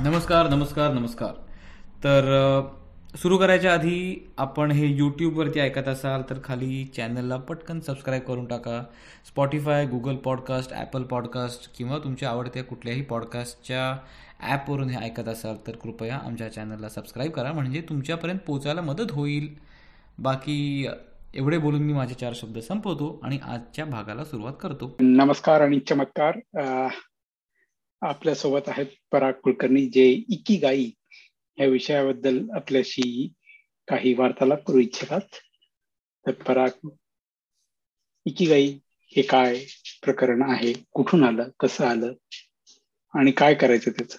नमस्कार नमस्कार नमस्कार. तर सुरू करायच्या आधी आपण हे यूट्यूबवरती ऐकत असाल तर खाली चॅनलला पटकन सबस्क्राईब करून टाका. Spotify Google podcast Apple podcast किंवा तुमच्या आवडत्या कुठल्याही पॉडकास्टच्या ॲपवरून हे ऐकत असाल तर कृपया आमच्या चॅनलला सबस्क्राईब करा. म्हणजे तुमच्यापर्यंत पोचायला मदत होईल. बाकी एवढे बोलून मी माझे चार शब्द संपवतो आणि आजच्या भागाला सुरुवात करतो. नमस्कार आणि चमत्कार. आपल्यासोबत आहेत पराग कुलकर्णी जे इकी गाई या विषयाबद्दल आपल्याशी काही वार्तालाप करू इच्छितात. तर पराग इकी गाई हे काय प्रकरण आहे? कुठून आलं? कसं आलं? आणि काय करायचं त्याच?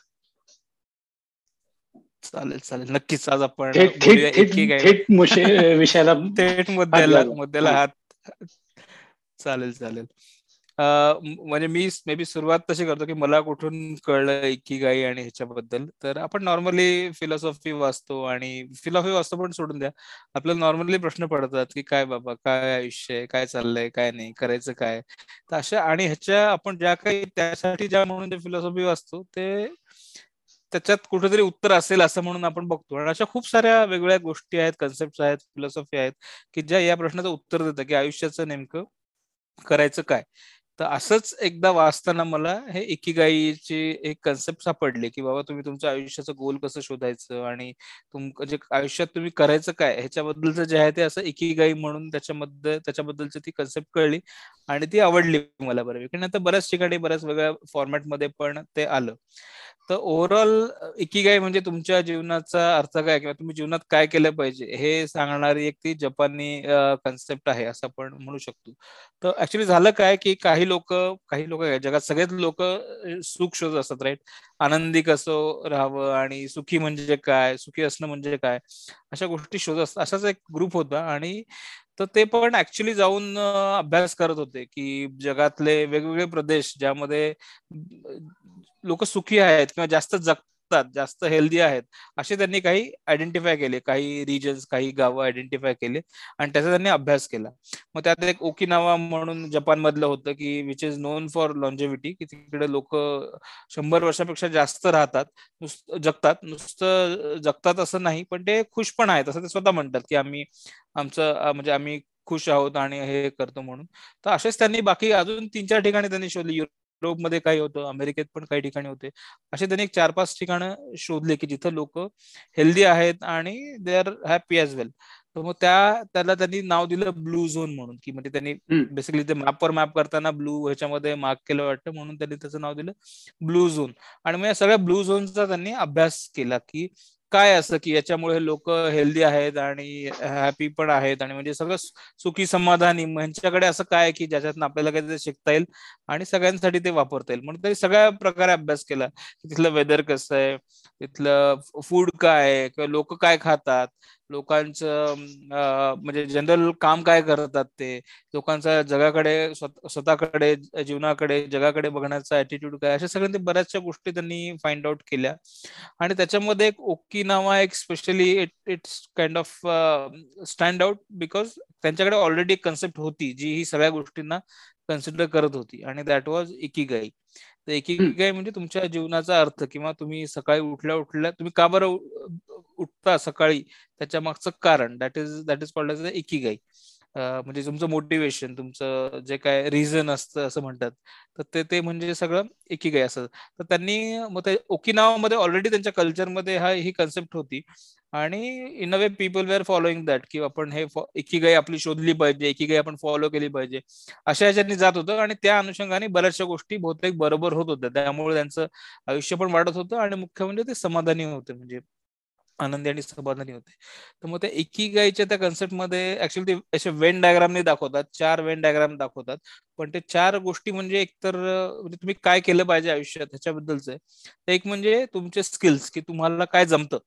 चालेल चालेल. नक्कीच आज आपण विषयाला थेट मुद्द्याला मुद्द्याला हात. चालेल चालेल. म्हणजे मी मे बी सुरुवात तशी करतो की मला कुठून कळलं इकी गाई आणि ह्याच्याबद्दल. तर आपण नॉर्मली फिलॉसॉफी वाचतो आणि फिलॉसॉफी वाचतो पण सोडून द्या. आपल्याला नॉर्मली प्रश्न पडतात की काय बाबा काय आयुष्य आहे काय चाललंय काय नाही करायचं काय? तर अशा आणि ह्याच्या आपण ज्या काही त्यासाठी ज्या म्हणून ते फिलॉसॉफी वाचतो ते त्याच्यात कुठेतरी उत्तर असेल असं म्हणून आपण बघतो. आणि अशा खूप साऱ्या वेगवेगळ्या गोष्टी आहेत कन्सेप्ट आहेत फिलॉसॉफी आहेत की ज्या या प्रश्नाचं उत्तर देतं की आयुष्याचं नेमकं करायचं काय? तर असंच एकदा वाचताना मला हे एकीगाईची एक कन्सेप्ट सापडले की बाबा तुम्ही तुमच्या आयुष्याचं गोल कसं शोधायचं आणि तुम जे आयुष्यात तुम्ही करायचं काय? ह्याच्याबद्दलचं जे आहे ते असं एकीगाई म्हणून त्याच्यामध्ये त्याच्याबद्दलची ती कन्सेप्ट कळली आणि ती आवडली मला बऱ्यापैकी. कारण आता बऱ्याच ठिकाणी बऱ्याच वेगळ्या फॉर्मॅटमध्ये पण ते आलं. तर ओव्हरऑल इकिगाई म्हणजे तुमच्या जीवनाचा अर्थ काय? किंवा तुम्ही जीवनात काय केलं पाहिजे? हे सांगणारी एक ती जपानी कन्सेप्ट आहे असं आपण म्हणू शकतो. तर ऍक्च्युली झालं काय की काही लोक काही लोक जगात सगळेच लोक सुख शोधत असतात राईट आनंदी कसं राहावं आणि सुखी म्हणजे काय? सुखी असणं म्हणजे काय? अशा गोष्टी शोधत असतात असाच एक ग्रुप होता आणि तर ते पण ऍक्च्युली जाऊन अभ्यास करत होते की जगातले वेगवेगळे प्रदेश ज्यामध्ये लोक सुखी आहेत किंवा जास्त जग जगतात जास्त हेल्दी आहेत असे त्यांनी काही आयडेंटिफाय केले काही रिजन्स काही गावं आयडेंटिफाय केले आणि त्याचा त्यांनी अभ्यास केला. मग त्यात एक ओकिनावा म्हणून जपान मधलं होतं की which is known for longevity की तिकडे लोक शंभर वर्षापेक्षा जास्त राहतात नुसतं जगतात नुसतं जगतात असं नाही पण ते खुश पण आहेत असं ते स्वतः म्हणतात की आम्ही आमचं म्हणजे आम्ही खुश आहोत आणि हे करतो म्हणून. तर असेच त्यांनी बाकी अजून तीन चार ठिकाणी त्यांनी शोधले युरोपमध्ये काही होतं अमेरिकेत पण काही ठिकाणी होते. असे त्यांनी एक चार पाच ठिकाणं शोधले की जिथं लोक हेल्दी आहेत आणि they are happy as well तर मग त्या त्याला त्यांनी नाव दिलं ब्लू झोन म्हणून की म्हणजे त्यांनी बेसिकली ते मॅपवर मॅप करताना ब्लू ह्याच्यामध्ये मार्क केलं वाटतं म्हणून त्यांनी त्याचं नाव दिलं ब्लू झोन आणि मग या सगळ्या ब्लू झोनचा त्यांनी अभ्यास केला की काय असं की याच्यामुळे लोक हेल्दी आहेत आणि हॅपी पण आहेत आणि म्हणजे सगळं सुखी समाधानी. ह्यांच्याकडे असं काय की ज्याच्यातून आपल्याला काहीतरी शिकता येईल आणि सगळ्यांसाठी ते वापरता येईल. म्हणून तरी सगळ्या प्रकारे अभ्यास केला तिथलं वेदर कसं आहे तिथलं फूड काय किंवा लोक काय खातात लोकांचं म्हणजे जनरल काम काय करतात ते? लोकांचा जगाकडे स्वतःकडे जीवनाकडे जगाकडे बघण्याचा ऍटिट्यूड काय? अशा सगळ्या बऱ्याचशा गोष्टी त्यांनी फाइंड आउट केल्या. आणि त्याच्यामध्ये एक ओकी नावा एक specially it it's kind of stand out because त्यांच्याकडे ऑलरेडी एक कन्सेप्ट होती जी ही सगळ्या गोष्टींना कन्सिडर करत होती. आणि दॅट वॉज इकिगाई तर एकीगाई म्हणजे तुमच्या जीवनाचा अर्थ किंवा तुम्ही सकाळी उठल्या उठल्या तुम्ही का बरं उठता सकाळी? त्याच्या मागचं कारण that is that is called as ikigai म्हणजे तुमचं मोटिवेशन तुमचं जे काय रिझन असतं असं म्हणतात. तर ते ते म्हणजे सगळं एकीगाई असं तर त्यांनी मग ते ओकिनावामध्ये ऑलरेडी त्यांच्या कल्चरमध्ये हा ही कन्सेप्ट होती. आणि in a way people were following that की आपण हे एकी गाई आपली शोधली पाहिजे एकी गाई आपण फॉलो केली पाहिजे अशा ह्याच्यानी जात होतं. आणि त्या अनुषंगाने बऱ्याचशा गोष्टी बहुतेक बरोबर होत होत्या. त्यामुळे त्यांचं आयुष्य पण वाढत होतं आणि मुख्य म्हणजे ते समाधानी होते म्हणजे आनंदी आणि समाधानी होते. तर मग त्या एकीगाईच्या त्या कन्सेप्टमध्ये ऍक्च्युली ते असे वेन डायग्रामने दाखवतात चार वेन डायग्राम दाखवतात. पण ते चार गोष्टी म्हणजे एकतर म्हणजे तुम्ही काय केलं पाहिजे आयुष्यात ह्याच्याबद्दलच आहे एक म्हणजे तुमचे स्किल्स की तुम्हाला काय जमतं.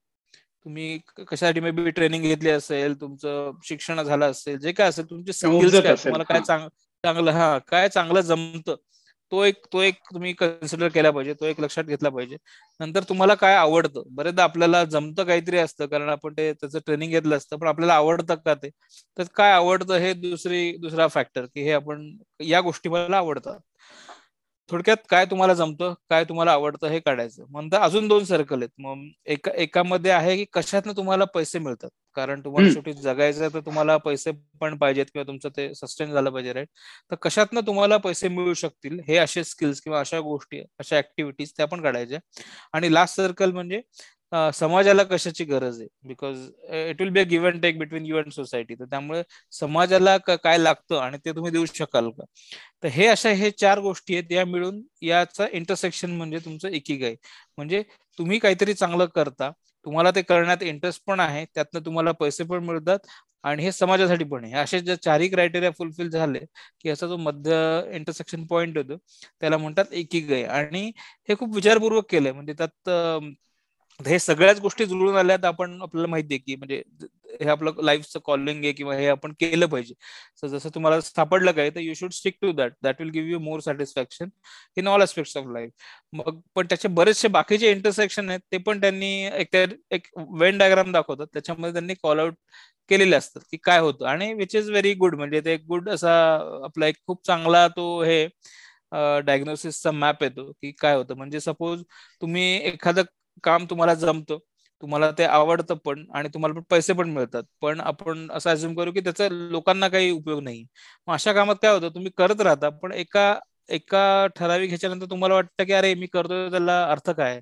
तुम्ही कशासाठी मे बी ट्रेनिंग घेतली असेल तुमचं शिक्षण झालं असेल जे काय असेल तुमचे स्किल्स काय तुम्हाला काय चांगलं हा काय चांगलं जमतं तो एक तो एक तुम्ही कन्सिडर केला पाहिजे तो एक लक्षात घेतला पाहिजे. नंतर तुम्हाला काय आवडतं? बरेचदा आपल्याला जमतं काहीतरी असतं कारण आपण ते त्याचं ट्रेनिंग घेतलं असतं पण आपल्याला आवडतं का ते? तर काय आवडतं हे दुसरी दुसरा फॅक्टर की हे आपण या गोष्टी मला आवडतात. थोडक्यात काय तुम्हाला जमतं काय तुम्हाला आवडतं हे काढायचं. म्हणता अजून दोन सर्कल आहेत. मग एका एकामध्ये आहे की कशातनं तुम्हाला पैसे मिळतात? कारण तुम्हाला शेवटी जगायचं तर तुम्हाला पैसे पण पाहिजेत किंवा तुमचं ते सस्टेन झालं पाहिजे राईट तर कशातनं तुम्हाला पैसे मिळू शकतील? हे असे स्किल्स किंवा अशा गोष्टी अशा ऍक्टिव्हिटीज त्या पण काढायच्या. आणि लास्ट सर्कल म्हणजे समाजाला कशाची गरज आहे? Because it will be a give and take between you and society तर त्यामुळे समाजाला काय लागतं आणि ते तुम्ही देऊ शकाल का? तर हे अशा हे चार गोष्टी आहेत या मिळून याचा इंटरसेक्शन म्हणजे तुमचं एकीगाई. म्हणजे तुम्ही काहीतरी चांगलं करता तुम्हाला ते करण्यात इंटरेस्ट पण आहे त्यातनं तुम्हाला पैसे पण मिळतात आणि हे समाजासाठी पण आहे. असे जे चारही क्रायटेरिया फुलफिल झाले की याचा जो मध्य इंटरसेक्शन पॉइंट होतो त्याला म्हणतात एकीगाई. आणि हे खूप विचारपूर्वक केलंय. म्हणजे त्यात हे सगळ्याच गोष्टी जुळून आल्या तर आपण आपल्याला माहिती आहे की म्हणजे हे आपलं लाईफचं कॉलिंग आहे किंवा हे आपण केलं पाहिजे. जसं तुम्हाला सापडलं काय तर you should stick to that that will give you more satisfaction in all aspects of life मग पण त्याचे बरेचसे बाकीचे इंटरसेक्शन आहेत ते पण त्यांनी एक एक वेन डायग्राम दाखवतात. त्याच्यामध्ये त्यांनी कॉल आउट केलेले असतात की काय होतं. आणि विच इज व्हेरी गुड म्हणजे ते एक गुड असा आपला एक खूप चांगला तो हे डायग्नोसिसचा मॅप येतो की काय होतं. म्हणजे सपोज तुम्ही एखादं काम तुम्हाला जमतं तुम्हाला ते आवडतं पण आणि तुम्हाला पण पैसे पण मिळतात. पण आपण असं अज्युम करू की त्याचा लोकांना काही उपयोग नाही. मग अशा कामात काय होतं तुम्ही करत राहता पण एका एका ठराविक ह्याच्यानंतर तुम्हाला वाटतं की अरे मी करतोय त्याला अर्थ काय?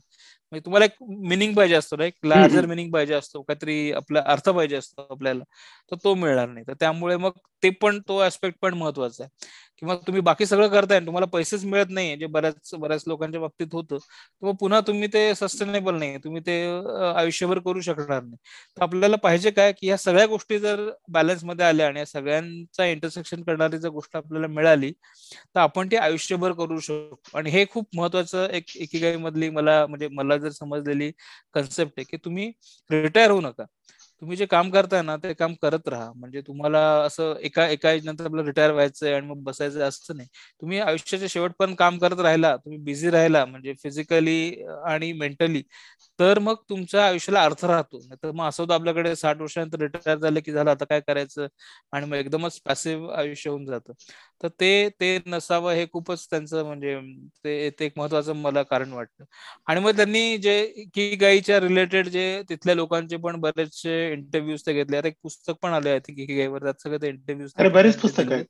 म्हणजे तुम्हाला एक मिनिंग पाहिजे असतो ना एक लार्जर मिनिंग पाहिजे असतो काहीतरी आपला अर्थ पाहिजे असतो आपल्याला तर तो मिळणार नाही. तर त्यामुळे मग ते पण तो ऍस्पेक्ट पण महत्त्वाचा आहे. किंवा तुम्ही बाकी सगळं करताय तुम्हाला पैसेच मिळत नाही जे बऱ्याच बऱ्याच लोकांच्या बाबतीत होतं तेव्हा पुन्हा तुम्ही ते सस्टेनेबल नाही तुम्ही ते आयुष्यभर करू शकणार नाही. तर आपल्याला पाहिजे काय की ह्या सगळ्या गोष्टी जर बॅलन्समध्ये आल्या आणि या सगळ्यांचा इंटरसेक्शन करणारी जर गोष्ट आपल्याला मिळाली तर आपण ते आयुष्यभर करू शकतो आणि हे खूप महत्वाचं एक एकीगाई मधली मला म्हणजे मला जर समजलेली कन्सेप्ट आहे की तुम्ही रिटायर होऊ नका. तुम्ही जे काम करताय ना ते काम करत राहा. म्हणजे तुम्हाला असं एका एका एज नंतर आपलं रिटायर व्हायचंय आणि मग बसायचं असं नाही. तुम्ही आयुष्याच्या शेवटपर्यंत काम करत राहिला तुम्ही बिझी राहिला म्हणजे फिजिकली आणि मेंटली तर मग तुमच्या आयुष्याला अर्थ राहतो. तर मग असं होतं आपल्याकडे साठ वर्षानंतर रिटायर झालं की झालं आता काय करायचं? आणि मग एकदमच पॅसिव्ह आयुष्य होऊन जातं. तर ते ते नसावं हे खूपच त्यांचं म्हणजे ते ते एक महत्वाचं मला कारण वाटतं. आणि मग त्यांनी जे की गाईच्या रिलेटेड जे तिथल्या लोकांचे पण बरेचसे इंटरव्ह्यूज ते घेतले. आता एक पुस्तक पण आले आहे की गाईवर त्यात सगळे ते इंटरव्ह्यूज बरेच पुस्तक आहेत.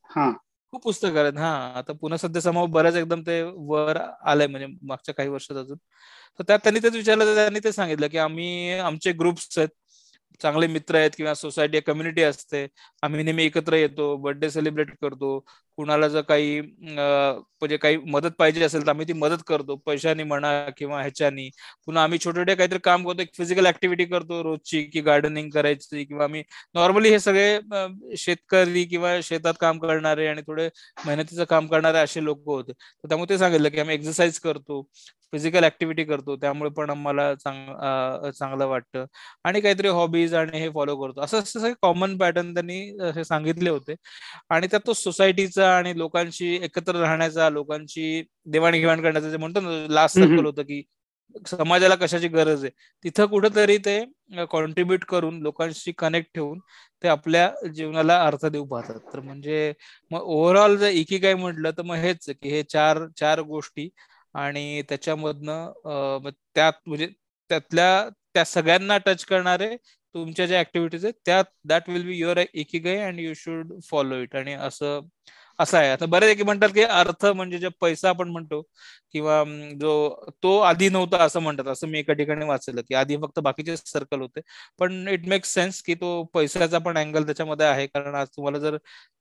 खूप पुस्तक आहेत हा. आता पुन्हा सध्या समोर बऱ्याच एकदम ते वर आलंय म्हणजे मागच्या काही वर्षात अजून. तर त्यात त्यांनी तेच विचारलं त्यांनी ते सांगितलं की आम्ही आमचे ग्रुप्स आहेत. चांगले मित्र आहेत किंवा सोसायटी कम्युनिटी असते. आम्ही नेहमी एकत्र येतो बर्थडे सेलिब्रेट करतो. कुणाला जर काही म्हणजे काही मदत पाहिजे असेल तर आम्ही ती मदत करतो. पैशानी म्हणा किंवा ह्याच्यानी. पुन्हा आम्ही छोटे छोटे काहीतरी काम करतो. फिजिकल ऍक्टिव्हिटी करतो रोजची की गार्डनिंग करायची किंवा आम्ही नॉर्मली हे सगळे शेतकरी किंवा शेतात काम करणारे आणि थोडे मेहनतीचं काम करणारे असे लोक होते. तर त्यामुळे ते सांगितलं की आम्ही एक्सरसाइज करतो फिजिकल ऍक्टिव्हिटी करतो. त्यामुळे पण आम्हाला चांग चांगलं वाटतं. आणि काहीतरी हॉबीज आणि हे फॉलो करतो. असं असं कॉमन पॅटर्न त्यांनी हे सांगितले होते. आणि त्यात तो सोसायटीचा आणि लोकांशी एकत्र राहण्याचा लोकांची देवाणघेवाण करण्याचा जे म्हणतो ना लास्ट सर्कल होतं की समाजाला कशाची गरज आहे? तिथं कुठंतरी ते कॉन्ट्रीब्युट करून लोकांशी कनेक्ट ठेवून ते आपल्या जीवनाला अर्थ देऊ पाहतात. तर म्हणजे मग ओव्हरऑल जर एकी काय म्हटलं तर मग हेच की हे चार चार गोष्टी आणि त्याच्यामधनं त्यात म्हणजे त्यातल्या त्या सगळ्यांना टच करणारे तुमच्या ज्या ऍक्टिव्हिटीज आहेत त्या that will be your ikigai and you should follow it आणि असं असं आहे. आता बरेच म्हणतात की अर्थ म्हणजे जे पैसा आपण म्हणतो किंवा जो तो आधी नव्हता असं म्हणतात. असं मी एका ठिकाणी वाचलं की आधी फक्त बाकीचे सर्कल होते. पण इट मेक्स सेन्स की तो पैशाचा पण अँगल त्याच्यामध्ये आहे. कारण आज तुम्हाला जर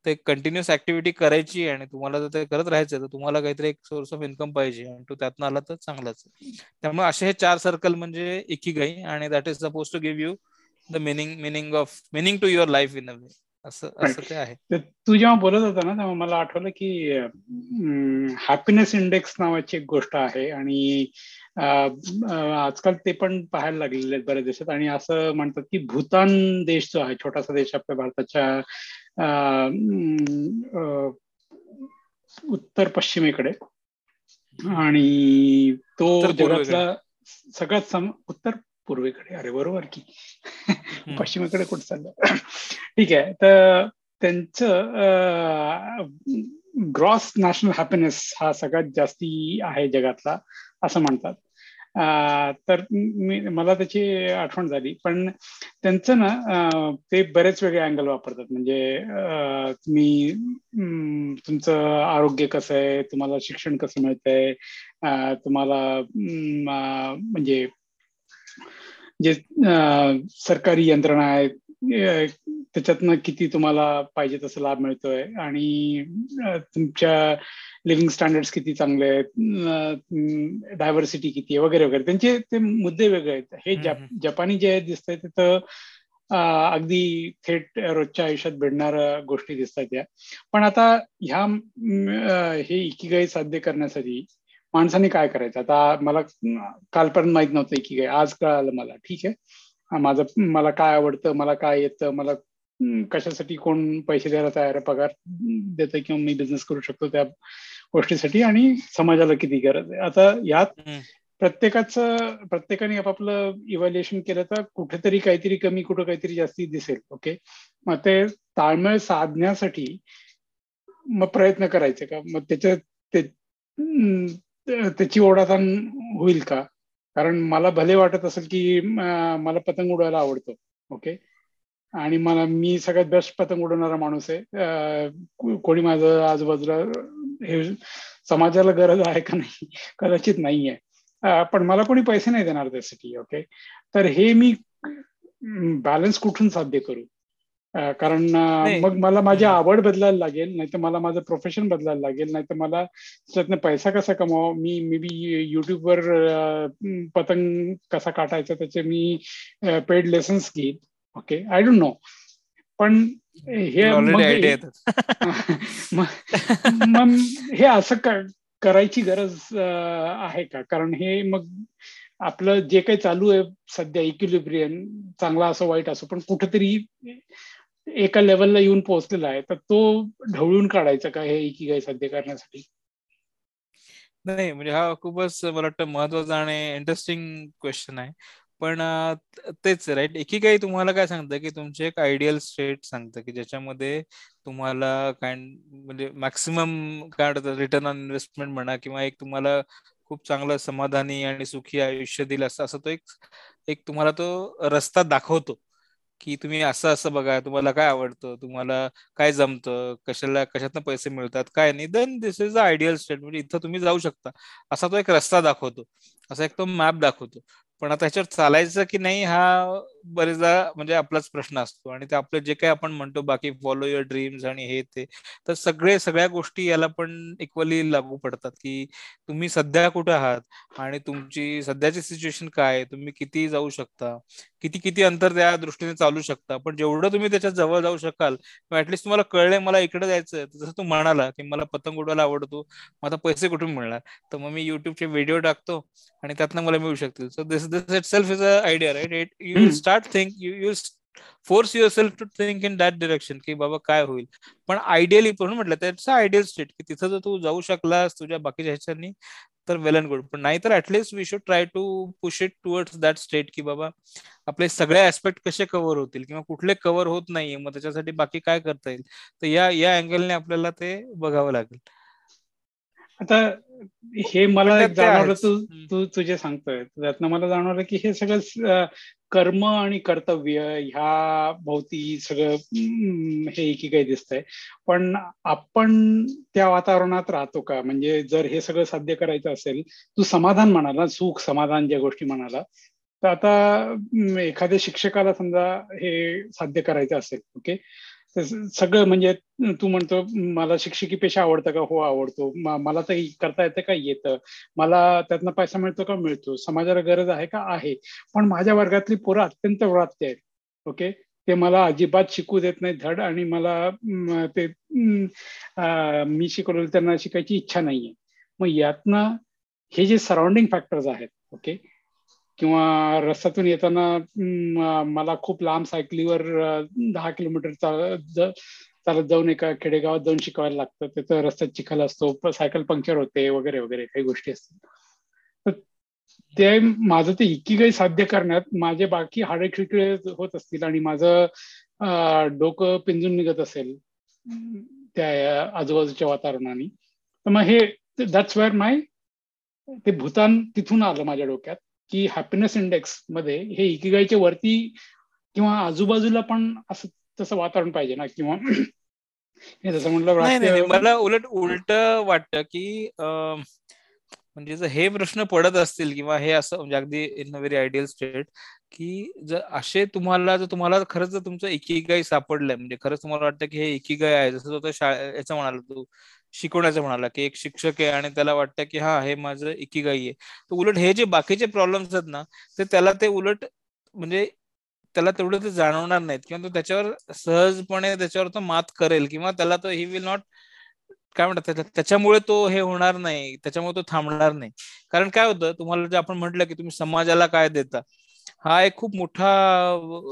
ते कंटिन्युअस ऍक्टिव्हिटी करायची आणि तुम्हाला जर ते करत राहायचं तर तुम्हाला काहीतरी एक सोर्स ऑफ इन्कम पाहिजे. आणि तो त्यातनं आला तर चांगलाच त्यामुळे असे हे चार सर्कल म्हणजे एकी गाई आणि that is suppose to give you the meaning meaning of meaning to your life in a way असं असं ते आहे. तू जेव्हा बोलत होता ना तेव्हा मला आठवलं की हॅपीनेस इंडेक्स नावाची एक गोष्ट आहे आणि आजकाल ते पण पाहायला लागलेले आहेत बऱ्याच देशात आणि असं म्हणतात की भूतान देश जो आहे छोटासा देश आपल्या भारताच्या उत्तर पश्चिमेकडे आणि तो जगातला सगळ्यात सम उत्तर पूर्वेकडे. अरे बरोबर की. पश्चिमेकडे कुठं चाललं? ठीक आहे. तर त्यांचं ग्रॉस नॅशनल हॅपीनेस हा सगळ्यात जास्ती आहे जगातला असं म्हणतात. तर मी मला त्याची आठवण झाली. पण त्यांचं ना ते बरेच वेगळे अँगल वापरतात. म्हणजे तुम्ही तुमचं आरोग्य कसं आहे? तुम्हाला शिक्षण कसं मिळतंय? तुम्हाला म्हणजे जे सरकारी यंत्रणा आहेत त्याच्यातनं किती तुम्हाला पाहिजे तसं लाभ मिळतोय? आणि तुमच्या लिव्हिंग स्टँडर्ड किती चांगले आहेत? डायव्हर्सिटी किती आहे? वगैरे वगैरे. त्यांचे ते मुद्दे वेगळे आहेत. हे जपानी जे दिसतंय तिथं अगदी थेट रोजच्या आयुष्यात भेटणाऱ्या गोष्टी दिसतात या. पण आता ह्या हे इकिगाई साध्य करण्यासाठी माणसाने काय करायचं? आता मला कालपर्यंत माहीत नव्हतं की काय आज कळालं मला. ठीक आहे. माझं मला काय आवडतं मला काय येतं मला कशासाठी कोण पैसे द्यायला तयार आहे पगार देत किंवा मी बिझनेस करू शकतो त्या गोष्टीसाठी आणि समाजाला किती गरज आहे. आता यात प्रत्येकाचं प्रत्येकाने आपापलं इव्हॅल्युएशन केलं तर कुठेतरी काहीतरी कमी कुठं काहीतरी जास्ती दिसेल ओके मग ते ताळमेळ साधण्यासाठी मग प्रयत्न करायचे का? मग त्याच्या त्याची ओढाताण होईल का? कारण मला भले वाटत असेल की मला पतंग उडवायला आवडतो ओके आणि मला मी सगळ्यात बेस्ट पतंग उडवणारा माणूस आहे. कोणी माझं आजूबाजूला हे समाजाला गरज आहे का नाही? कदाचित नाही आहे पण मला कोणी पैसे नाही देणार त्यासाठी ओके तर हे मी बॅलन्स कुठून साध्य करू? कारण मग मला माझी आवड बदलायला लागेल नाही तर मला माझं प्रोफेशन बदलायला लागेल नाही तर मला त्याच्यातनं पैसा कसा कमावा मी मे बी युट्यूबवर पतंग कसा काटायचा त्याचे मी पेड लेसन्स घेईन. ओके आय डोंट नो पण हे मग हे असं करायची गरज आहे का? कारण हे मग आपलं जे काही चालू आहे सध्या इक्विलिब्रियन चांगला असो वाईट असो पण कुठेतरी एका लेवलला येऊन पोहोचलेला आहे. तर तो ढवळून काढायचा का हे इकिगाई साध्य करण्यासाठी? नाही म्हणजे हा खूपच मला वाटतं महत्त्वाचा आणि इंटरेस्टिंग क्वेश्चन आहे. पण तेच राईट एकी तुम्हाला काय सांगतं की तुमचे एक आयडियल स्टेट सांगतं की ज्याच्यामध्ये तुम्हाला काय म्हणजे मॅक्सिमम काय रिटर्न ऑन इन्व्हेस्टमेंट म्हणा किंवा एक तुम्हाला खूप चांगलं समाधानी आणि सुखी आयुष्य दिलं असं असं तो एक एक तुम्हाला तो रस्ता दाखवतो. की तुम्ही असं असं बघा तुम्हाला काय आवडतं तुम्हाला काय जमतं कशाला कशातनं पैसे मिळतात काय नाही. Then this is the ideal state म्हणजे इथं तुम्ही जाऊ शकता. असा तो एक रस्ता दाखवतो. असा एक तो मॅप दाखवतो. पण आता ह्याच्यावर चालायचं की नाही हा बरेचदा म्हणजे आपलाच प्रश्न असतो आणि ते आपलं जे काही आपण म्हणतो बाकी फॉलो युअर ड्रीम्स आणि हे ते तर सगळे सगळ्या गोष्टी याला पण इक्वली लागू पडतात की तुम्ही सध्या कुठे आहात आणि तुमची सध्याची सिच्युएशन काय तुम्ही किती जाऊ शकता किती किती अंतर त्या दृष्टीने चालू शकता. पण जेवढं तुम्ही त्याच्याजवळ जाऊ शकाल ऍटलीस्ट तुम्हाला कळलंय मला इकडे जायचं जसं तू म्हणाला की मला पतंग उडवायला आवडतो मला पैसे कुठून मिळणार? तर मग मी युट्यूबचे व्हिडिओ टाकतो आणि त्यातनं मला मिळू शकतील. So this this itself is a idea right it you start think you you force yourself to think in that direction की बाबा काय होईल? पण आयडियली म्हणून म्हटलं त्याच आयडियल स्टेट की तिथं जर तू जाऊ शकलास तुझ्या बाकीच्या ह्याच्यानी तर वेल अँड गुड पण नाहीतर at least we should try to push it towards that state की बाबा आपले सगळे ऍस्पेक्ट कसे कव्हर होतील? किंवा कुठले कव्हर होत नाहीये मग त्याच्यासाठी बाकी काय करता येईल? तर या या अँगलने आपल्याला ते बघावं लागेल. आता हे मला जाणवलं तू तू तुझे सांगतोय त्यातनं मला जाणवलं की हे सगळं कर्म आणि कर्तव्य ह्या भोवती सगळं हे एकी काही दिसतंय. पण आपण त्या वातावरणात राहतो का? म्हणजे जर हे सगळं साध्य करायचं असेल तू समाधान म्हणाला सुख समाधान ज्या गोष्टी म्हणाला तर आता एखाद्या शिक्षकाला समजा हे साध्य करायचं असेल ओके? सगळं म्हणजे तू म्हणतो मला शिक्षकी पेशा आवडतं का? हो आवडतो. मला तर करता येतं का? येतं. मला त्यातनं पैसा मिळतो का? मिळतो. समाजाला गरज आहे का? आहे. पण माझ्या वर्गातली पोरं अत्यंत व्रात्य आहेत. ओके? ते मला अजिबात शिकू देत नाही धड आणि मला ते मी शिकवलेलं त्यांना शिकायची इच्छा नाहीये. मग यातनं हे जे सराउंडिंग फॅक्टर्स आहेत ओके? किंवा रस्त्यातून येताना मला खूप लांब सायकलीवर दहा किलोमीटर चालत जाऊन एका खेडेगावात जाऊन शिकवायला लागतं. तिथं रस्त्यात चिखल असतो सायकल पंक्चर होते वगैरे वगैरे काही गोष्टी असतात. तर ते माझं ते इतकी काही साध्य करण्यात माझे बाकी हाडे खिळखिळे होत असतील आणि माझं डोकं पिंजून निघत असेल त्या आजूबाजूच्या वातावरणाने. तर मग हे दॅट्स वेअर माय ते भूतान तिथून आलं माझ्या डोक्यात. की हॅपीनेस इंडेक्समध्ये हे इकिगाईच्या वरती किंवा आजूबाजूला पण असं तसं वातावरण पाहिजे ना किंवा हे जसं म्हटलं मला उलट उलट वाटतं की म्हणजे जर हे प्रश्न पडत असतील किंवा हे असं म्हणजे अगदी in a very ideal state की जर असे तुम्हाला जर तुम्हाला खरंच जर तुमचं एकीगाई सापडलंय म्हणजे खरंच तुम्हाला वाटतं की हे एकीगाई आहे जसं तो याचं म्हणाला तू शिकवण्याचं म्हणाला की एक शिक्षक आहे आणि त्याला वाटतं की हा हे माझं एकीगाई आहे. तर उलट हे जे बाकीचे प्रॉब्लेम्स आहेत ना ते त्याला ते उलट म्हणजे त्याला तेवढं ते जाणवणार नाहीत किंवा तो त्याच्यावर सहजपणे त्याच्यावर तो मात करेल किंवा त्याला तो ही विल नॉट काय म्हणतात त्याच्यामुळे तो हे होणार नाही. त्याच्यामुळे तो थांबणार नाही. कारण काय होतं? तुम्हाला जे आपण म्हटलं की तुम्ही समाजाला काय देता? हा एक खूप मोठा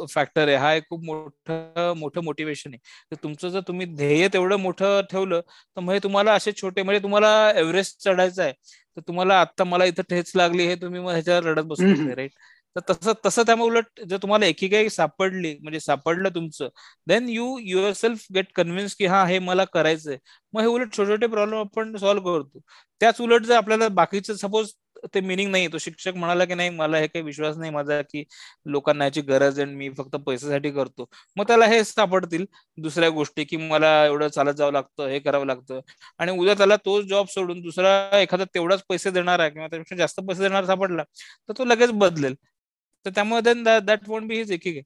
फॅक्टर आहे. हा एक खूप मोठं मोठं मोटिवेशन आहे. तर तुमचं जर तुम्ही ध्येय तेवढं मोठं ठेवलं तर म्हणजे तुम्हाला असे छोटे म्हणजे तुम्हाला एव्हरेस्ट चढायचं आहे. तर तुम्हाला आता मला इथं ठेच लागली हे तुम्ही मग ह्याच्यावर रडत बसू राईट तर तसं तसं त्यामुळे उलट जर तुम्हाला एकीकाई सापडली म्हणजे सापडलं तुमचं then you yourself get convince की हा हे मला करायचंय. मग हे उलट छोटे छोटे प्रॉब्लेम आपण सॉल्व्ह करतो. त्याच उलट जर आपल्याला बाकीचं सपोज ते मिनिंग नाही तो शिक्षक म्हणाला की नाही मला हे काही विश्वास नाही माझा की लोकांना याची गरज आहे मी फक्त पैशासाठी करतो. मग त्याला हे सापडतील दुसऱ्या गोष्टी की मला एवढं चालत जावं लागतं हे करावं लागतं. आणि उद्या त्याला तोच जॉब सोडून दुसरा एखादा तेवढाच पैसे देणार आहे किंवा त्यापेक्षा जास्त पैसे देणार सापडला तर तो लगेच बदलेल. तर त्यामुळे then that won't be his एकी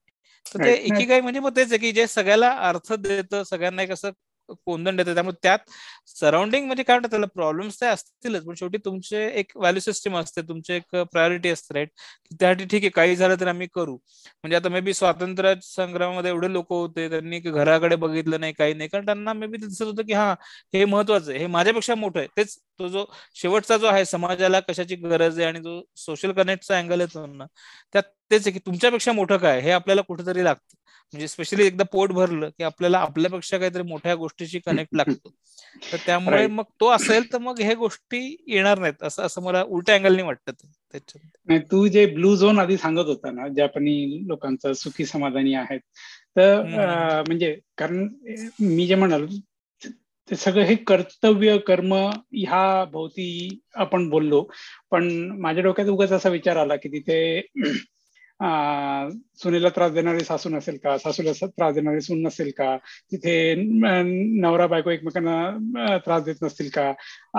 तर ते एकी म्हणजे मग तेच आहे की जे सगळ्याला अर्थ देतं सगळ्यांना एक असं कोंदण देते. त्यामुळे त्यात सराउंडिंग म्हणजे काय त्याला? प्रॉब्लेम्स ते असतीलच पण शेवटी तुमचे एक व्हॅल्यू सिस्टम असते तुमचे एक प्रायोरिटी असते राईट त्यासाठी ठीक आहे काही झालं तर आम्ही करू. म्हणजे आता मे बी स्वातंत्र्य संग्रामामध्ये एवढे लोक होते त्यांनी घराकडे बघितलं नाही काही नाही. कारण त्यांना मे बी दिसत होतं की हा हे महत्वाचं आहे हे माझ्यापेक्षा मोठं आहे. तेच तो जो शेवटचा जो आहे समाजाला कशाची गरज आहे आणि जो सोशल कनेक्टचा अँगल आहे ना त्यात तेच आहे की तुमच्यापेक्षा मोठं काय? हे आपल्याला कुठेतरी लागतं. म्हणजे स्पेशली एकदा पोट भरलं की आपल्याला आपल्यापेक्षा काहीतरी मोठ्या गोष्टीशी कनेक्ट लागतो. तर त्यामुळे मग तो असेल तर मग हे गोष्टी येणार नाहीत असं असं मला उलट्या अँगलनी वाटतं त्याच्यात. तू जे ब्लू झोन आधी सांगत होता ना जपानी लोकांचं सुखी समाधानी आहेत तर म्हणजे कारण मी जे म्हणाल ते सगळं हे कर्तव्य कर्म ह्या भोवती आपण बोललो. पण माझ्या डोक्यात उगाच असा विचार आला की तिथे सुनेला त्रास देणारी सासू नसेल का? सासूला त्रास देणारी सून नसेल का? तिथे नवरा बायको एकमेकांना त्रास देत नसतील का?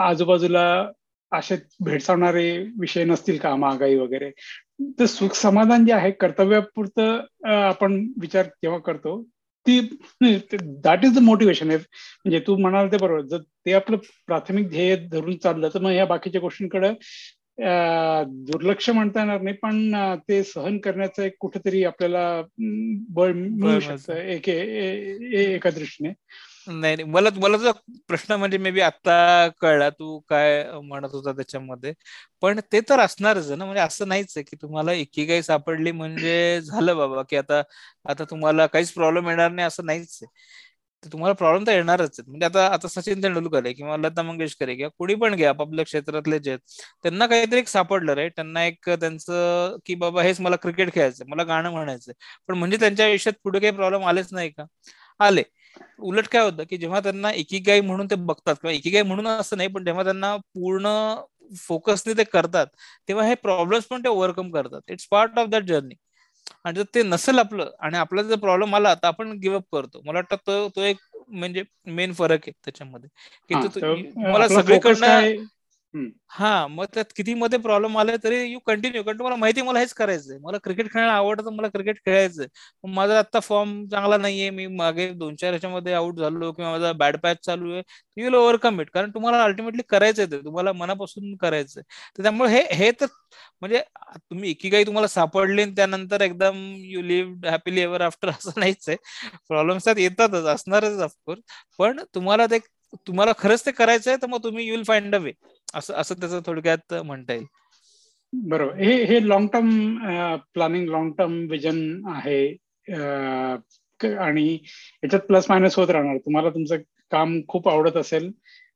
आजूबाजूला असे भेडसावणारे विषय नसतील का? महागाई वगैरे. तर सुख समाधान जे आहे कर्तव्यापुरतं आपण विचार जेव्हा करतो. ती दॅट इज द मोटिवेशन आहे म्हणजे तू म्हणाल ते बरोबर. जर ते आपलं प्राथमिक ध्येय धरून चाललं तर मग या बाकीच्या गोष्टींकडे दुर्लक्ष म्हणता येणार नाही. पण ते सहन करण्याचं एक कुठेतरी आपल्याला बळ मिळू शकतं एक एका दृष्टीने. नाही मला मला तुझा प्रश्न म्हणजे मे बी आता कळला तू काय म्हणत होता त्याच्यामध्ये. पण ते तर असणारच ना. म्हणजे असं नाहीच आहे की तुम्हाला एकी काही सापडली म्हणजे झालं बाबा की आता आता तुम्हाला काहीच प्रॉब्लेम येणार नाही असं नाहीच आहे. तुम्हाला प्रॉब्लेम तर येणारच म्हणजे आता आता सचिन तेंडुलकर आहे किंवा लता मंगेशकर आहे किंवा कुणी पण घ्या आपापल्या क्षेत्रातले जे आहेत. त्यांना काहीतरी एक सापडलं रे त्यांना एक त्यांचं की बाबा हेच मला क्रिकेट खेळायचं मला गाणं म्हणायचं पण म्हणजे त्यांच्या आयुष्यात पुढे काही प्रॉब्लेम आलेच नाही का? आले. उलट काय होतं की जेव्हा त्यांना एकीगाई म्हणून ते बघतात किंवा एकीगाई म्हणून असं नाही पण जेव्हा त्यांना पूर्ण फोकसने ते करतात तेव्हा हे प्रॉब्लेम्स पण ते ओव्हरकम करतात. It's part of that journey आणि जर ते नसेल आपलं आणि आपला जर प्रॉब्लेम आला तर आपण गिव्हअप करतो. मला वाटतं तो तो एक म्हणजे मेन फरक आहे त्याच्यामध्ये. की मला सगळीकडनं हा मग त्यात किती मध्ये प्रॉब्लेम आले तरी यू कंटिन्यू कारण तुम्हाला माहिती मला हेच करायचंय. मला क्रिकेट खेळायला आवडतं मला क्रिकेट खेळायचंय. माझा आता फॉर्म चांगला नाहीये. मी मागे दोन चार याच्यामध्ये आउट झालो किंवा माझा बॅड पॅच चालू आहे. यू विल ओव्हरकम इट कारण तुम्हाला अल्टिमेटली करायचंय ते. तुम्हाला मनापासून करायचंय. तर त्यामुळे हे हे तर म्हणजे तुम्ही एकी काही तुम्हाला सापडली त्यानंतर एकदम you live happily ever after असं नाहीच आहे. प्रॉब्लेम्स त्यात येतातच. असणारच ऑफकोर्स पण तुम्हाला ते तुम्हाला खरंच ते करायचंय तर मग तुम्ही युल फाइंड अ वे असं असं त्याचं थोडक्यात म्हणता येईल. बरोबर. हे हे long term planning long term vision आहे. आणि याच्यात प्लस मायनस होत राहणार. तुम्हाला तुमचं काम खूप आवडत असेल.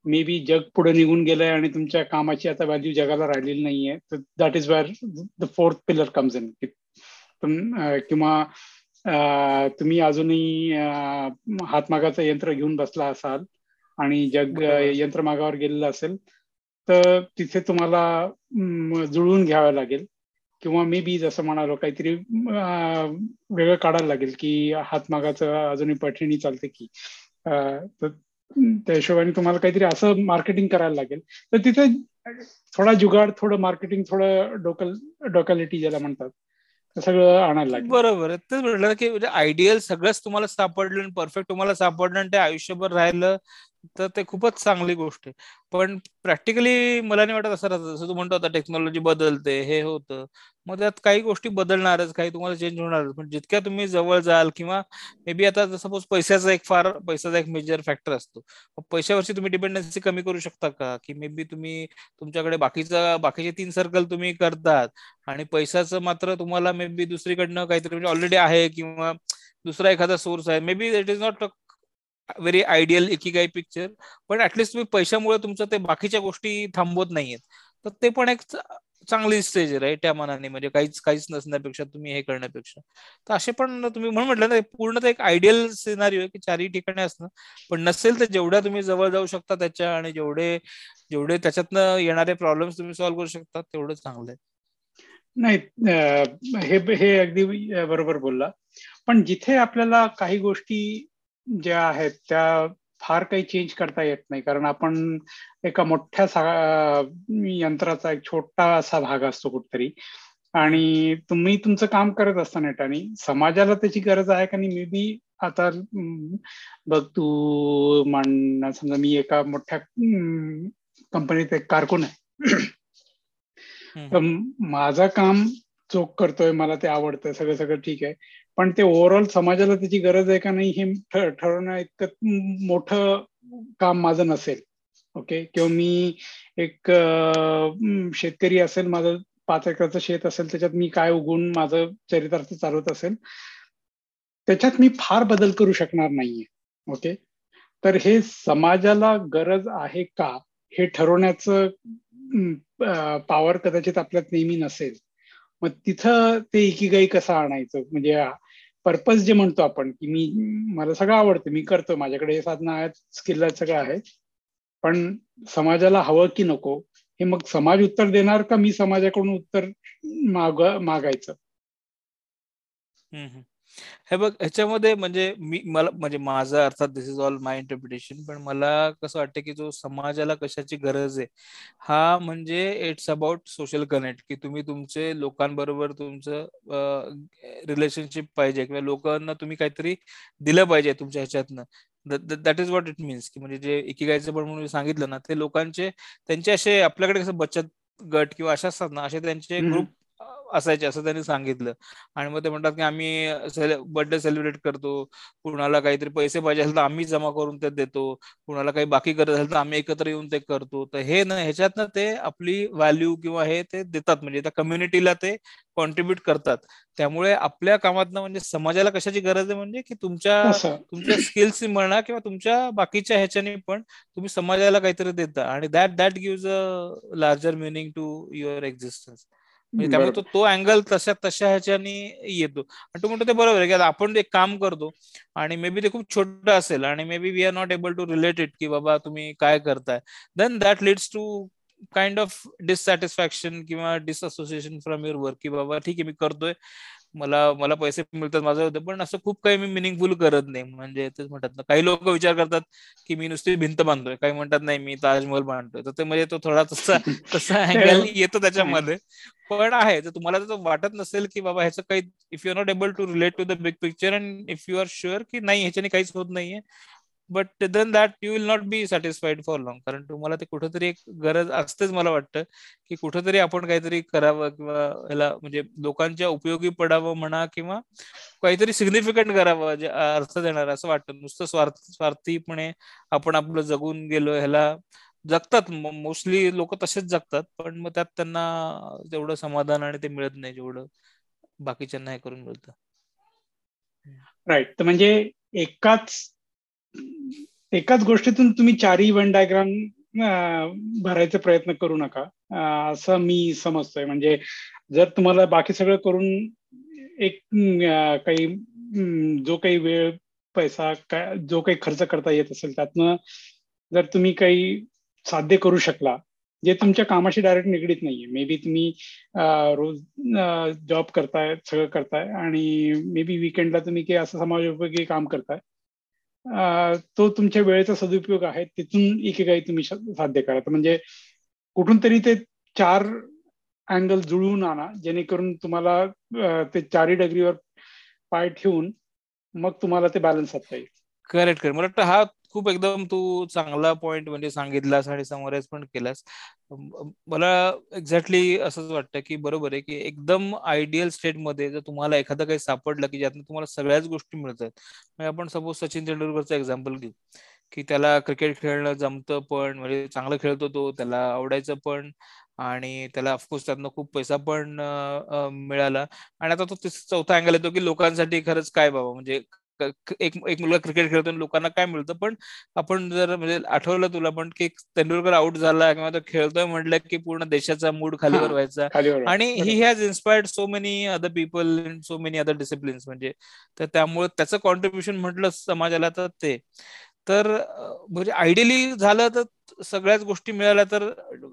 मे बी जग पुढे निघून गेलंय आणि तुमच्या कामाची आता व्हॅल्यू जगाला राहिलेली नाहीये. तर that is where the fourth pillar comes in किंवा तुम्ही अजूनही हातमागाचं यंत्र घेऊन बसला असाल आणि जग यंत्रमागावर गेलेलं असेल तर तिथे तुम्हाला जुळवून घ्यावं लागेल. किंवा मे बी जसं म्हणालो काहीतरी वेगळं काढायला लागेल की हातमागाचं अजूनही पठणी चालते की तर त्या हिशोबाने तुम्हाला काहीतरी असं मार्केटिंग करायला लागेल. तर तिथे थोडा जुगाड थोडं मार्केटिंग थोडं डोकल डोकॅलिटी ज्याला म्हणतात सगळं आणायला लागेल. बरोबर. तेच म्हटलं की म्हणजे आयडियल सगळंच तुम्हाला सापडलं परफेक्ट तुम्हाला सापडलं आणि ते आयुष्यभर राहिलं. तर ते खूपच चांगली गोष्ट आहे. पण प्रॅक्टिकली मला नाही वाटत असं राहतं. जसं तू म्हणतो आता टेक्नॉलॉजी बदलते हे होतं. मग त्यात काही गोष्टी बदलणारच काही तुम्हाला चेंज होणारच. पण जितक्या तुम्ही जवळ जाल किंवा मे बी आता सपोज पैशाचा एक फार पैशाचा एक मेजर फॅक्टर असतो. पैशावरची तुम्ही डिपेंडन्सी कमी करू शकता का? की मे बी तुम्ही तुमच्याकडे बाकीचा बाकीचे तीन सर्कल तुम्ही करतात आणि पैशाचं मात्र तुम्हाला मे बी दुसरीकडनं काहीतरी म्हणजे ऑलरेडी आहे किंवा दुसरा एखादा सोर्स आहे. May be it is not very ideal काही पिक्चर पण ऍटलिस्ट तुम्ही पैशामुळे तुमचं ते बाकीच्या गोष्टी थांबवत नाहीयेत. तर ते पण एक चांगली स्टेज आहे त्या मनाने. म्हणजे काहीच काहीच नसण्यापेक्षा तुम्ही हे करण्यापेक्षा. तर असे पण तुम्ही म्हणून म्हटलं ना पूर्ण एक आयडियल सिनारी आहे की चारही ठिकाणी असणं. पण नसेल तर जेवढ्या तुम्ही जवळ जाऊ शकता त्याच्या आणि जेवढे जेवढे त्याच्यातनं येणारे प्रॉब्लेम्स तुम्ही सॉल्व्ह करू शकता तेवढं चांगलं आहे. नाही हे हे अगदी बरोबर बोलला. पण जिथे आपल्याला काही गोष्टी ज्या आहेत त्या फार काही चेंज करता येत नाही. कारण आपण एका मोठ्या यंत्राचा एक छोटा असा भाग असतो कुठतरी. आणि तुम्ही तुमचं काम करत असता नेटाने समाजाला त्याची गरज आहे का नाही? मे बी आता बघ तू मान समजा मी एका मोठ्या कंपनीत एक कारकून आहे. तर माझं काम चोख करतोय मला ते आवडतं सगळं सगळं ठीक आहे. पण ते ओव्हरऑल समाजाला त्याची गरज आहे का नाही हे ठरवणं इतकं मोठं काम माझं नसेल. ओके किंवा मी एक शेतकरी असेल माझं पाच एकराचं शेत असेल त्याच्यात मी काय उगून माझं चरितार्थ चालवत असेल त्याच्यात मी फार बदल करू शकणार नाहीये. ओके तर हे समाजाला गरज आहे का? हे ठरवण्याचं पॉवर कदाचित आपल्यात नेहमी नसेल. मग तिथं ते एकीगाई कसं आणायचं? म्हणजे पर्पज जे म्हणतो आपण की मी मला सगळं आवडतं मी करतो माझ्याकडे हे साधनं आहेत स्किल सगळं आहे पण समाजाला हवं की नको हे मग समाज उत्तर देणार का मी समाजाकडून उत्तर माग मागायचं? हे बघ ह्याच्यामध्ये म्हणजे मी मला म्हणजे माझं अर्थात this is all my interpretation पण मला कसं वाटतं की जो समाजाला कशाची गरज आहे हा म्हणजे इट्स अबाउट सोशल कनेक्ट की तुम्ही तुमचे लोकांबरोबर तुमचं रिलेशनशिप पाहिजे किंवा लोकांना तुम्ही काहीतरी दिलं पाहिजे तुमच्या ह्याच्यातनं. That is what it means की म्हणजे जे एकीगायचं पण म्हणून सांगितलं ना ते लोकांचे त्यांचे असे आपल्याकडे कसं बचत गट किंवा अशा असतात ना असे त्यांचे ग्रुप असायचे असं त्यांनी सांगितलं. आणि मग ते म्हणतात की आम्ही बर्थडे सेलिब्रेट करतो. कुणाला काहीतरी पैसे पाहिजे असेल तर आम्ही जमा करून ते देतो. कुणाला काही बाकी करत असेल तर आम्ही एकत्र येऊन ते करतो. तर हे ना ह्याच्यातनं ते आपली व्हॅल्यू किंवा हे ते देतात. म्हणजे त्या कम्युनिटीला ते कॉन्ट्रीब्युट करतात. त्यामुळे आपल्या कामातनं म्हणजे समाजाला कशाची गरज आहे? म्हणजे की तुमच्या तुमच्या स्किल्स म्हणा किंवा तुमच्या बाकीच्या ह्याच्याने पण तुम्ही समाजाला काहीतरी देता. आणि that that gives a larger meaning to your existence म्हणजे त्यामुळे तो तो अँगल तशा तशा ह्याच्याने येतो. आणि तो म्हणतो ते बरोबर आहे की आपण एक काम करतो आणि मे बी ते खूप छोटं असेल आणि may be we are not able to relate it की बाबा तुम्ही काय करताय. Then that leads to kind of dissatisfaction किंवा डिसअसोसिएशन फ्रॉम युअर वर्क की बाबा ठीक आहे मी करतोय. मला मला पैसे मिळतात माझं होतं पण असं खूप काही मी मिनिंगफुल करत नाही. म्हणजे तेच म्हणतात ना काही लोक विचार करतात की मी नुसती भिंत बांधतोय. काही म्हणतात नाही मी ताजमहल बांधतोय. तर ते म्हणजे तो थोडा तसा तसा अँगल येतो त्याच्यामध्ये. पण आहे तर तुम्हाला जर वाटत नसेल की बाबा ह्याचं काही if you are not able to relate to the big picture and if you are sure की नाही ह्याच्याने काहीच होत नाहीये. But then that you will not be satisfied for long कारण तुम्हाला ते कुठंतरी एक गरज असतेच मला वाटतं की कुठंतरी आपण काहीतरी करावं किंवा ह्याला म्हणजे लोकांच्या उपयोगी पडावं म्हणा किंवा काहीतरी सिग्निफिकंट करावं जे अर्थ देणार असं वाटतं. नुसतं स्वार्थ स्वार्थीपणे आपण आपलं जगून गेलो ह्याला जगतात. मोस्टली लोक तसेच जगतात पण मग त्यात त्यांना तेवढं समाधान आणि ते मिळत नाही जेवढं बाकीच्यांना हे करून मिळतं. राईट तर म्हणजे एकाच एकाच गोष्टीतून तुम्ही चारही वन डायग्राम भरायचा प्रयत्न करू नका. असं मी समजतोय. म्हणजे जर तुम्हाला बाकी सगळं करून एक काही जो काही वेळ पैसा जो काही खर्च करता येत असेल त्यातनं जर तुम्ही काही साध्य करू शकला जे तुमच्या कामाशी डायरेक्ट निगडीत नाहीये. मे बी तुम्ही रोज जॉब करताय सगळं करताय आणि मे बी विकेंडला तुम्ही काही असं समाजोपयोगी काम करताय तो तुमच्या वेळेचा सदुपयोग आहे तिथून काही तुम्ही साध्य करा. म्हणजे कुठून तरी ते चार अँगल जुळवून आणा जेणेकरून तुम्हाला ते चारही डग्रीवर पाय ठेवून मग तुम्हाला ते बॅलन्स साधता येईल. Correct correct. मला वाटतं हा खूप एकदम तू चांगला पॉइंट म्हणजे सांगितलास आणि समोरच पण केलास. मला एक्झॅक्टली असंच वाटतं की बरोबर आहे की एकदम आयडियल स्टेटमध्ये जर तुम्हाला एखादं काही सापडलं की ज्यातून तुम्हाला सगळ्याच गोष्टी मिळतात. म्हणजे आपण सपोज सचिन तेंडुलकरचं एक्झाम्पल घेऊ की त्याला क्रिकेट खेळणं जमतं पण म्हणजे चांगलं खेळतो तो त्याला आवडायचं पण आणि त्याला ऑफकोर्स त्यातनं खूप पैसा पण मिळाला. आणि आता तो चौथा अँगल येतो की लोकांसाठी खरंच काय बाबा म्हणजे एक एक मुलगा क्रिकेट खेळतो लोकांना काय मिळतं? पण आपण जर म्हणजे आठवलं तुला पण की तेंडुलकर आउट झाला किंवा तो खेळतोय म्हटलं की पूर्ण देशाचा मूड खालीवर व्हायचा आणि he has inspired so many other people in so many other disciplines म्हणजे. तर त्यामुळे त्याचं कॉन्ट्रीब्युशन म्हटलं समाजाला तर ते. तर म्हणजे आयडियली झालं तर सगळ्याच गोष्टी मिळाल्या तर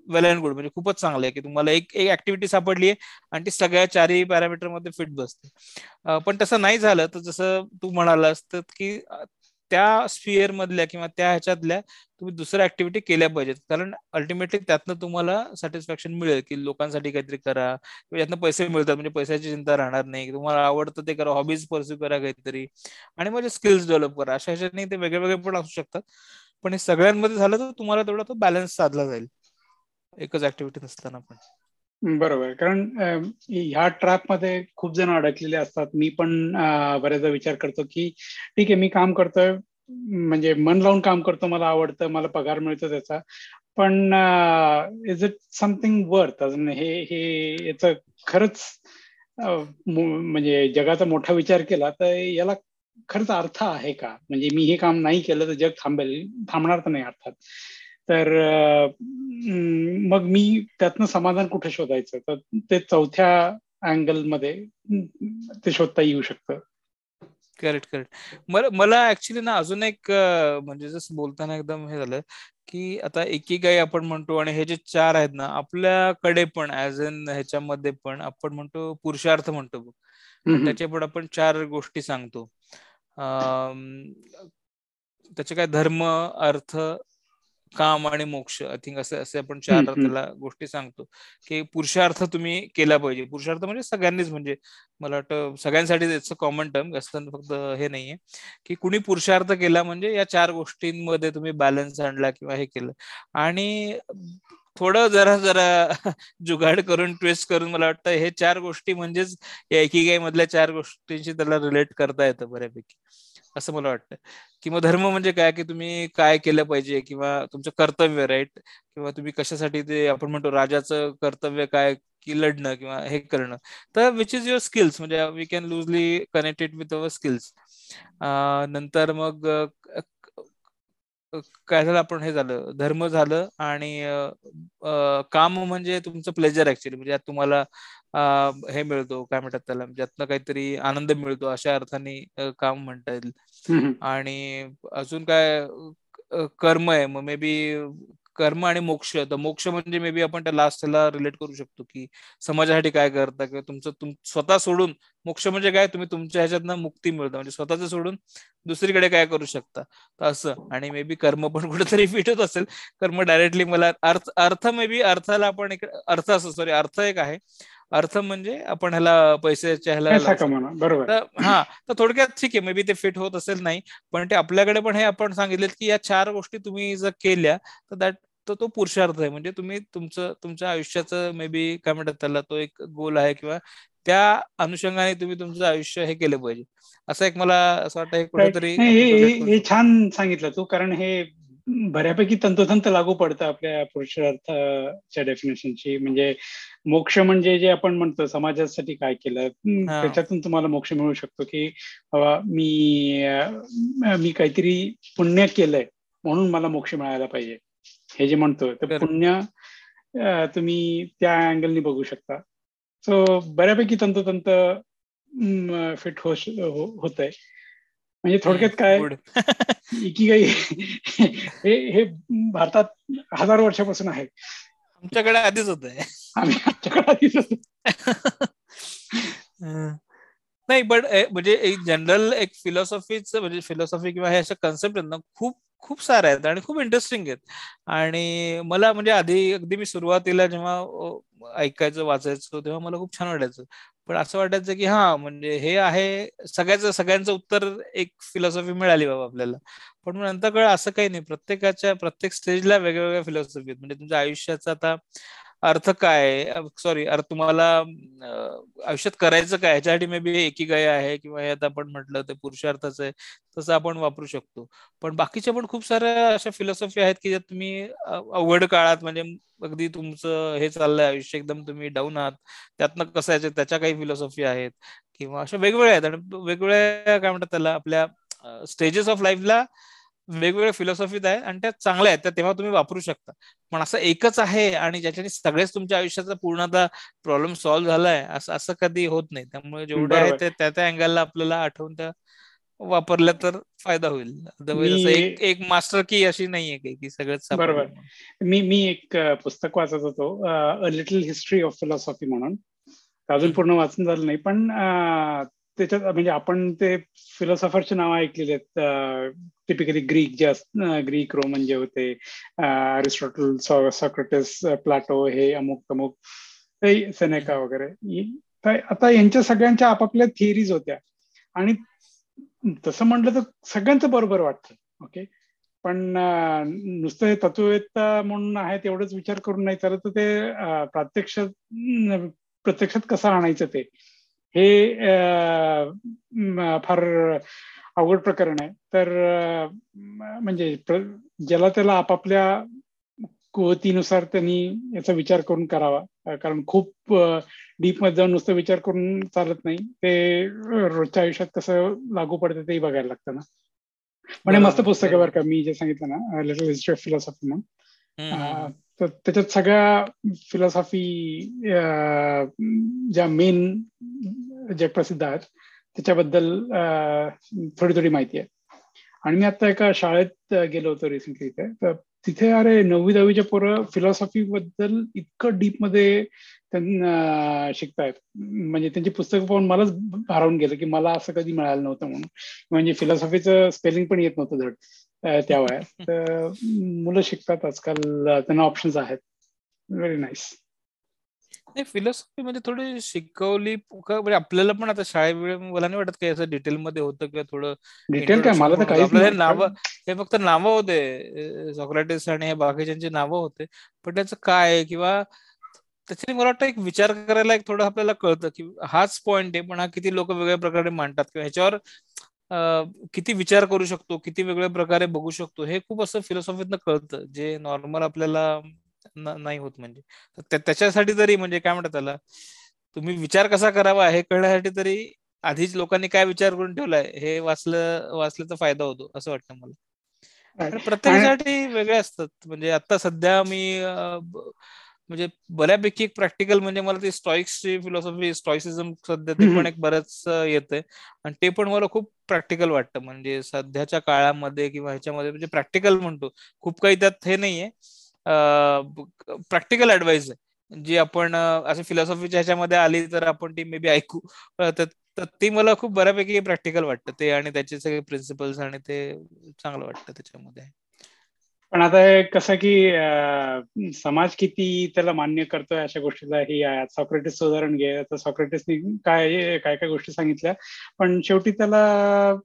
वेल अँड गुड म्हणजे खूपच चांगलं आहे की तुम्हाला एक एक ऍक्टिव्हिटी सापडली आहे आणि ती सगळ्या चारही पॅरामीटरमध्ये फिट बसते. पण तसं नाही झालं तर जसं तू म्हणालास तर की त्या स्पियर मधल्या किंवा त्या ह्याच्यातल्या तुम्ही दुसऱ्या ऍक्टिव्हिटी केल्या पाहिजेत. कारण अल्टिमेटली त्यातनं तुम्हाला सॅटिस्फॅक्शन मिळेल की लोकांसाठी काहीतरी करा. किंवा यातनं पैसे मिळतात म्हणजे पैशाची चिंता राहणार नाही. तुम्हाला आवडतं ते करा हॉबीज परस्यू करा काहीतरी. आणि म्हणजे स्किल्स डेव्हलप करा. अशा ह्याच्यात ते वेगळे वेगळे पण असू शकतात. पण हे सगळ्यांमध्ये झालं तर तुम्हाला तेवढा तो बॅलन्स साधला जाईल. एकच ऍक्टिव्हिटी नसताना पण. बरोबर. कारण ह्या ट्रॅपमध्ये खूप जण अडकलेले असतात. मी पण बऱ्याचदा विचार करतो की ठीक आहे मी काम करतोय. म्हणजे मन लावून काम करतो मला आवडतं मला पगार मिळतो त्याचा. पण इज इट समथिंग वर्थ अजून हे हे याचं खरंच म्हणजे जगाचा मोठा विचार केला तर याला खरंच अर्थ आहे का? म्हणजे मी हे काम नाही केलं तर जग थांबेल थांबणार तर नाही अर्थात. तर मग मी त्यातनं समाधान कुठे शोधायचं? तर ते चौथ्या अँगलमध्ये ते शोधता येऊ शकतं. Correct correct. मला मला ऍक्च्युली ना अजून एक म्हणजे जसं बोलताना एकदम हे झालं की आता एकी काही आपण म्हणतो आणि हे जे चार आहेत ना आपल्याकडे पण ऍज अन ह्याच्यामध्ये पण आपण म्हणतो पुरुषार्थ म्हणतो त्याचे पण आपण चार गोष्टी सांगतो. त्याचे काय धर्म अर्थ काम आणि मोक्ष आय थिंक असं असे आपण चार त्याला गोष्टी सांगतो. की पुरुषार्थ तुम्ही केला पाहिजे. पुरुषार्थ म्हणजे सगळ्यांनीच म्हणजे मला वाटतं सगळ्यांसाठी इट्स कॉमन टर्म असताना फक्त हे नाहीये. की कुणी पुरुषार्थ केला म्हणजे या चार गोष्टींमध्ये तुम्ही बॅलन्स आणला किंवा हे केलं. आणि थोडं जरा जरा जुगाड करून ट्विस्ट करून मला वाटतं हे चार गोष्टी म्हणजेच या मधल्या चार गोष्टींशी त्याला रिलेट करता येतं बऱ्यापैकी. असं मला वाटतं. किंवा धर्म म्हणजे काय? की तुम्ही काय केलं पाहिजे? किंवा तुमचं कर्तव्य राईट किंवा तुम्ही कशासाठी ते आपण म्हणतो राजाचं कर्तव्य काय? की लढणं किंवा हे करणं. तर विच इज युअर स्किल्स म्हणजे we can loosely connected with our skills नंतर मग काय झालं? आपण हे झालं. धर्म झालं आणि काम म्हणजे तुमचं प्लेजर ऍक्च्युली म्हणजे तुम्हाला हे मिळतो काय म्हणतात त्याला ज्यातनं काहीतरी आनंद मिळतो अशा अर्थाने काम म्हणता येईल. आणि अजून काय कर्म आहे मग मे बी कर्म आणि मोक्ष तर मोक्ष म्हणजे मे बी आपण त्या लास्टला रिलेट करू शकतो की समाजासाठी काय करता किंवा तुमचं तुम स्वतः सोडून मोक्ष म्हणजे काय? तुम्ही तुमच्या ह्याच्यातनं मुक्ती मिळतं म्हणजे स्वतःच सोडून दुसरीकडे काय करू शकता? तर असं. आणि मे बी कर्म पण कुठेतरी फिट होत असेल. कर्म डायरेक्टली मला अर्थ अर्थ मे बी अर्थाला आपण एक अर्थ असं सॉरी अर्थ एक आहे. अर्थ म्हणजे आपण ह्याला पैशाच्या ह्याला बरोबर. हा. तर थोडक्यात ठीक आहे. मे बी ते फिट होत असेल नाही. पण ते आपल्याकडे पण हे आपण सांगितले की या चार गोष्टी तुम्ही जर केल्या तर दॅट तर तो पुरुषार्थ आहे. म्हणजे तुम्ही तुमचं तुमच्या आयुष्याचं मे बी काय म्हणतात त्याला? तो एक गोल आहे किंवा त्या अनुषंगाने तुम्ही तुमचं आयुष्य हे केलं पाहिजे. असं एक मला असं वाटतं कुठेतरी हे छान सांगितलं तू कारण हे बऱ्यापैकी तंतोतंत लागू पडतं आपल्या पुरुषार्थाच्या डेफिनेशनची म्हणजे मोक्ष म्हणजे जे आपण म्हणतो समाजासाठी काय केलं त्याच्यातून तुम्हाला मोक्ष मिळू शकतो की मी मी काहीतरी पुण्य केलंय म्हणून मला मोक्ष मिळायला पाहिजे. हे जे म्हणतो तर पुण्य तुम्ही त्या अँगलनी बघू शकता. सो बऱ्यापैकी तंतोतंत फिट हो होत आहे म्हणजे थोडक्यात काय इकिगाई हे हे भारतात हजार वर्षापासून आहे. आमच्याकडे आधीच होत आम्ही आमच्याकडे आधीच होत. नाही बट eh, म्हणजे एक जनरल एक फिलॉसॉफीच म्हणजे फिलॉसॉफी किंवा हे अशा कन्सेप्ट आहेत ना खूप खूप सारे आहेत आणि खूप इंटरेस्टिंग आहेत. आणि मला म्हणजे आधी अगदी मी सुरुवातीला जेव्हा ऐकायचं वाचायचं तेव्हा मला खूप छान वाटायचं. पण असं वाटायचं की हा म्हणजे हे आहे सगळ्याच सगळ्यांचं उत्तर एक फिलॉसॉफी मिळाली बाबा आपल्याला. पण नंतर कळ असं काही नाही. प्रत्येकाच्या प्रत्येक स्टेजला वेगवेगळ्या फिलॉसॉफी आहेत. म्हणजे तुमच्या आयुष्याचा आता अर्थ काय सॉरी अर्थ तुम्हाला आयुष्यात करायचं काय? याच्यासाठी मे बी एकी गाय आहे किंवा हे आता आपण म्हटलं ते पुरुषार्थच आहे तसं आपण वापरू शकतो. पण बाकीच्या पण खूप साऱ्या अशा फिलॉसॉफी आहेत की ज्यात तुम्ही अवघड काळात म्हणजे अगदी तुमचं हे चाललंय आयुष्य एकदम तुम्ही डाऊन आहात. त्यातनं कसं यायचं त्याच्या काही फिलॉसॉफी आहेत किंवा अशा वेगवेगळ्या आहेत. आणि वेगवेगळ्या काय म्हणतात त्याला आपल्या स्टेजेस ऑफ लाईफला वेगवेगळ्या फिलॉसॉफीत आहे आणि त्या चांगल्या आहेत त्या तेव्हा तुम्ही वापरू शकता. पण असं एकच आहे आणि ज्याच्याने सगळेच तुमच्या आयुष्याचा पूर्ण आता प्रॉब्लेम सॉल्व्ह झालाय असं असं कधी होत नाही. त्यामुळे जेवढे आहे ते त्या त्या अँगलला आपल्याला आठवून त्या वापरल्या तर फायदा होईल. एक एक मास्टर की अशी नाहीये की सगळंच बरोबर. मी मी एक पुस्तक वाचत होतो a little history of philosophy म्हणून. अजून पूर्ण वाचून झालं नाही पण त्याच्यात म्हणजे आपण ते फिलॉसॉफरचे नाव ऐकलेले आहेत. टिपिकली ग्रीक जे ग्रीक रोमन जे होते अरिस्टॉटल सॉक्रेटिस प्लाटो हे अमुक अमुक सेनेका वगैरे. आता यांच्या सगळ्यांच्या आपापल्या थिअरीज होत्या. आणि तसं म्हटलं तर सगळ्यांचं बरोबर वाटतं. ओके पण नुसतं हे तत्ववेत्ता म्हणून आहे तेवढंच विचार करून नाही चालत ते प्रत्यक्ष प्रत्यक्षात कसं आणायचं ते? हे फार अवघड प्रकरण आहे. तर म्हणजे ज्याला त्याला आपापल्या कुवतीनुसार त्यांनी याचा विचार करून करावा. कारण खूप डीपमध्ये जाऊन नुसतं विचार करून चालत नाही. ते रोजच्या आयुष्यात कसं लागू पडतं तेही बघायला लागतं ना. म्हणजे मस्त पुस्तक आहे बरं का मी जे सांगितलं ना लिटल हिस्ट्री ऑफ फिलॉसॉफी म्हणून. तर त्याच्यात सगळ्या फिलॉसॉफी ज्या मेन ज्या प्रसिद्ध आहेत त्याच्याबद्दल थोडी थोडी माहिती आहे. आणि मी आता एका शाळेत गेलो होतो रिसेंटली इथे. तर तिथे अरे नववी दहावीच्या पोरं फिलॉसॉफी बद्दल इतकं डीपमध्ये त्यांना शिकतायत. म्हणजे त्यांची पुस्तकं पाहून मलाच भारावून गेलं की मला असं कधी मिळालं नव्हतं म्हणून. म्हणजे फिलॉसॉफीचं स्पेलिंग पण येत नव्हतं धड. त्या वयात मुलं शिकतात आजकाल त्यांना ऑप्शन्स आहेत. व्हेरी नाईस नाही फिलॉसॉफी म्हणजे थोडी शिकवली म्हणजे आपल्याला पण आता शाळेवेळे मला नाही वाटत काही असं डिटेल मध्ये होतं किंवा थोडं डिटेल काय? मला तर काही नाव हे फक्त नावं होते. सॉक्रेटिस आणि हे बाकीच्यांची नावं होते. पण त्याचं काय किंवा त्याच्याने मला वाटतं एक विचार करायला एक थोडं आपल्याला कळतं की हाच पॉइंट आहे पण हा किती लोक वेगळ्या प्रकारे मांडतात. किंवा ह्याच्यावर किती विचार करू शकतो किती वेगळ्या प्रकारे बघू शकतो हे खूप असं फिलॉसॉफीतनं कळतं जे नॉर्मल आपल्याला नाही होत म्हणजे. त्याच्यासाठी तरी म्हणजे काय म्हणतात त्याला तुम्ही विचार कसा करावा हे कळण्यासाठी तरी आधीच लोकांनी काय विचार करून ठेवलाय हे वाचलं वाचल्याचा फायदा होतो असं वाटतं मला. प्रत्येकासाठी वेगळे असतात. म्हणजे आता सध्या मी म्हणजे बऱ्यापैकी एक प्रॅक्टिकल म्हणजे मला ती स्टॉइक्सची फिलॉसॉफी स्टॉइसिझम सध्या ते पण एक बरंच येतंय. आणि ते पण मला खूप प्रॅक्टिकल वाटतं. म्हणजे सध्याच्या काळामध्ये किंवा ह्याच्यामध्ये म्हणजे प्रॅक्टिकल म्हणतो. खूप काही त्यात हे नाहीये. प्रॅक्टिकल ऍडवाइस आहे. जी आपण असे फिलॉसॉफीच्या ह्याच्यामध्ये आली तर आपण ती मे बी ऐकू. तर ती मला खूप बऱ्यापैकी प्रॅक्टिकल वाटतं. ते आणि त्याचे सगळे प्रिन्सिपल्स आणि ते चांगलं वाटतं त्याच्यामध्ये. पण आता कसं की समाज किती त्याला मान्य करतोय अशा गोष्टीला ही सॉक्रेटिस उदाहरण घे. आता सॉक्रेटिसनी काय काय काय गोष्टी सांगितल्या. पण शेवटी त्याला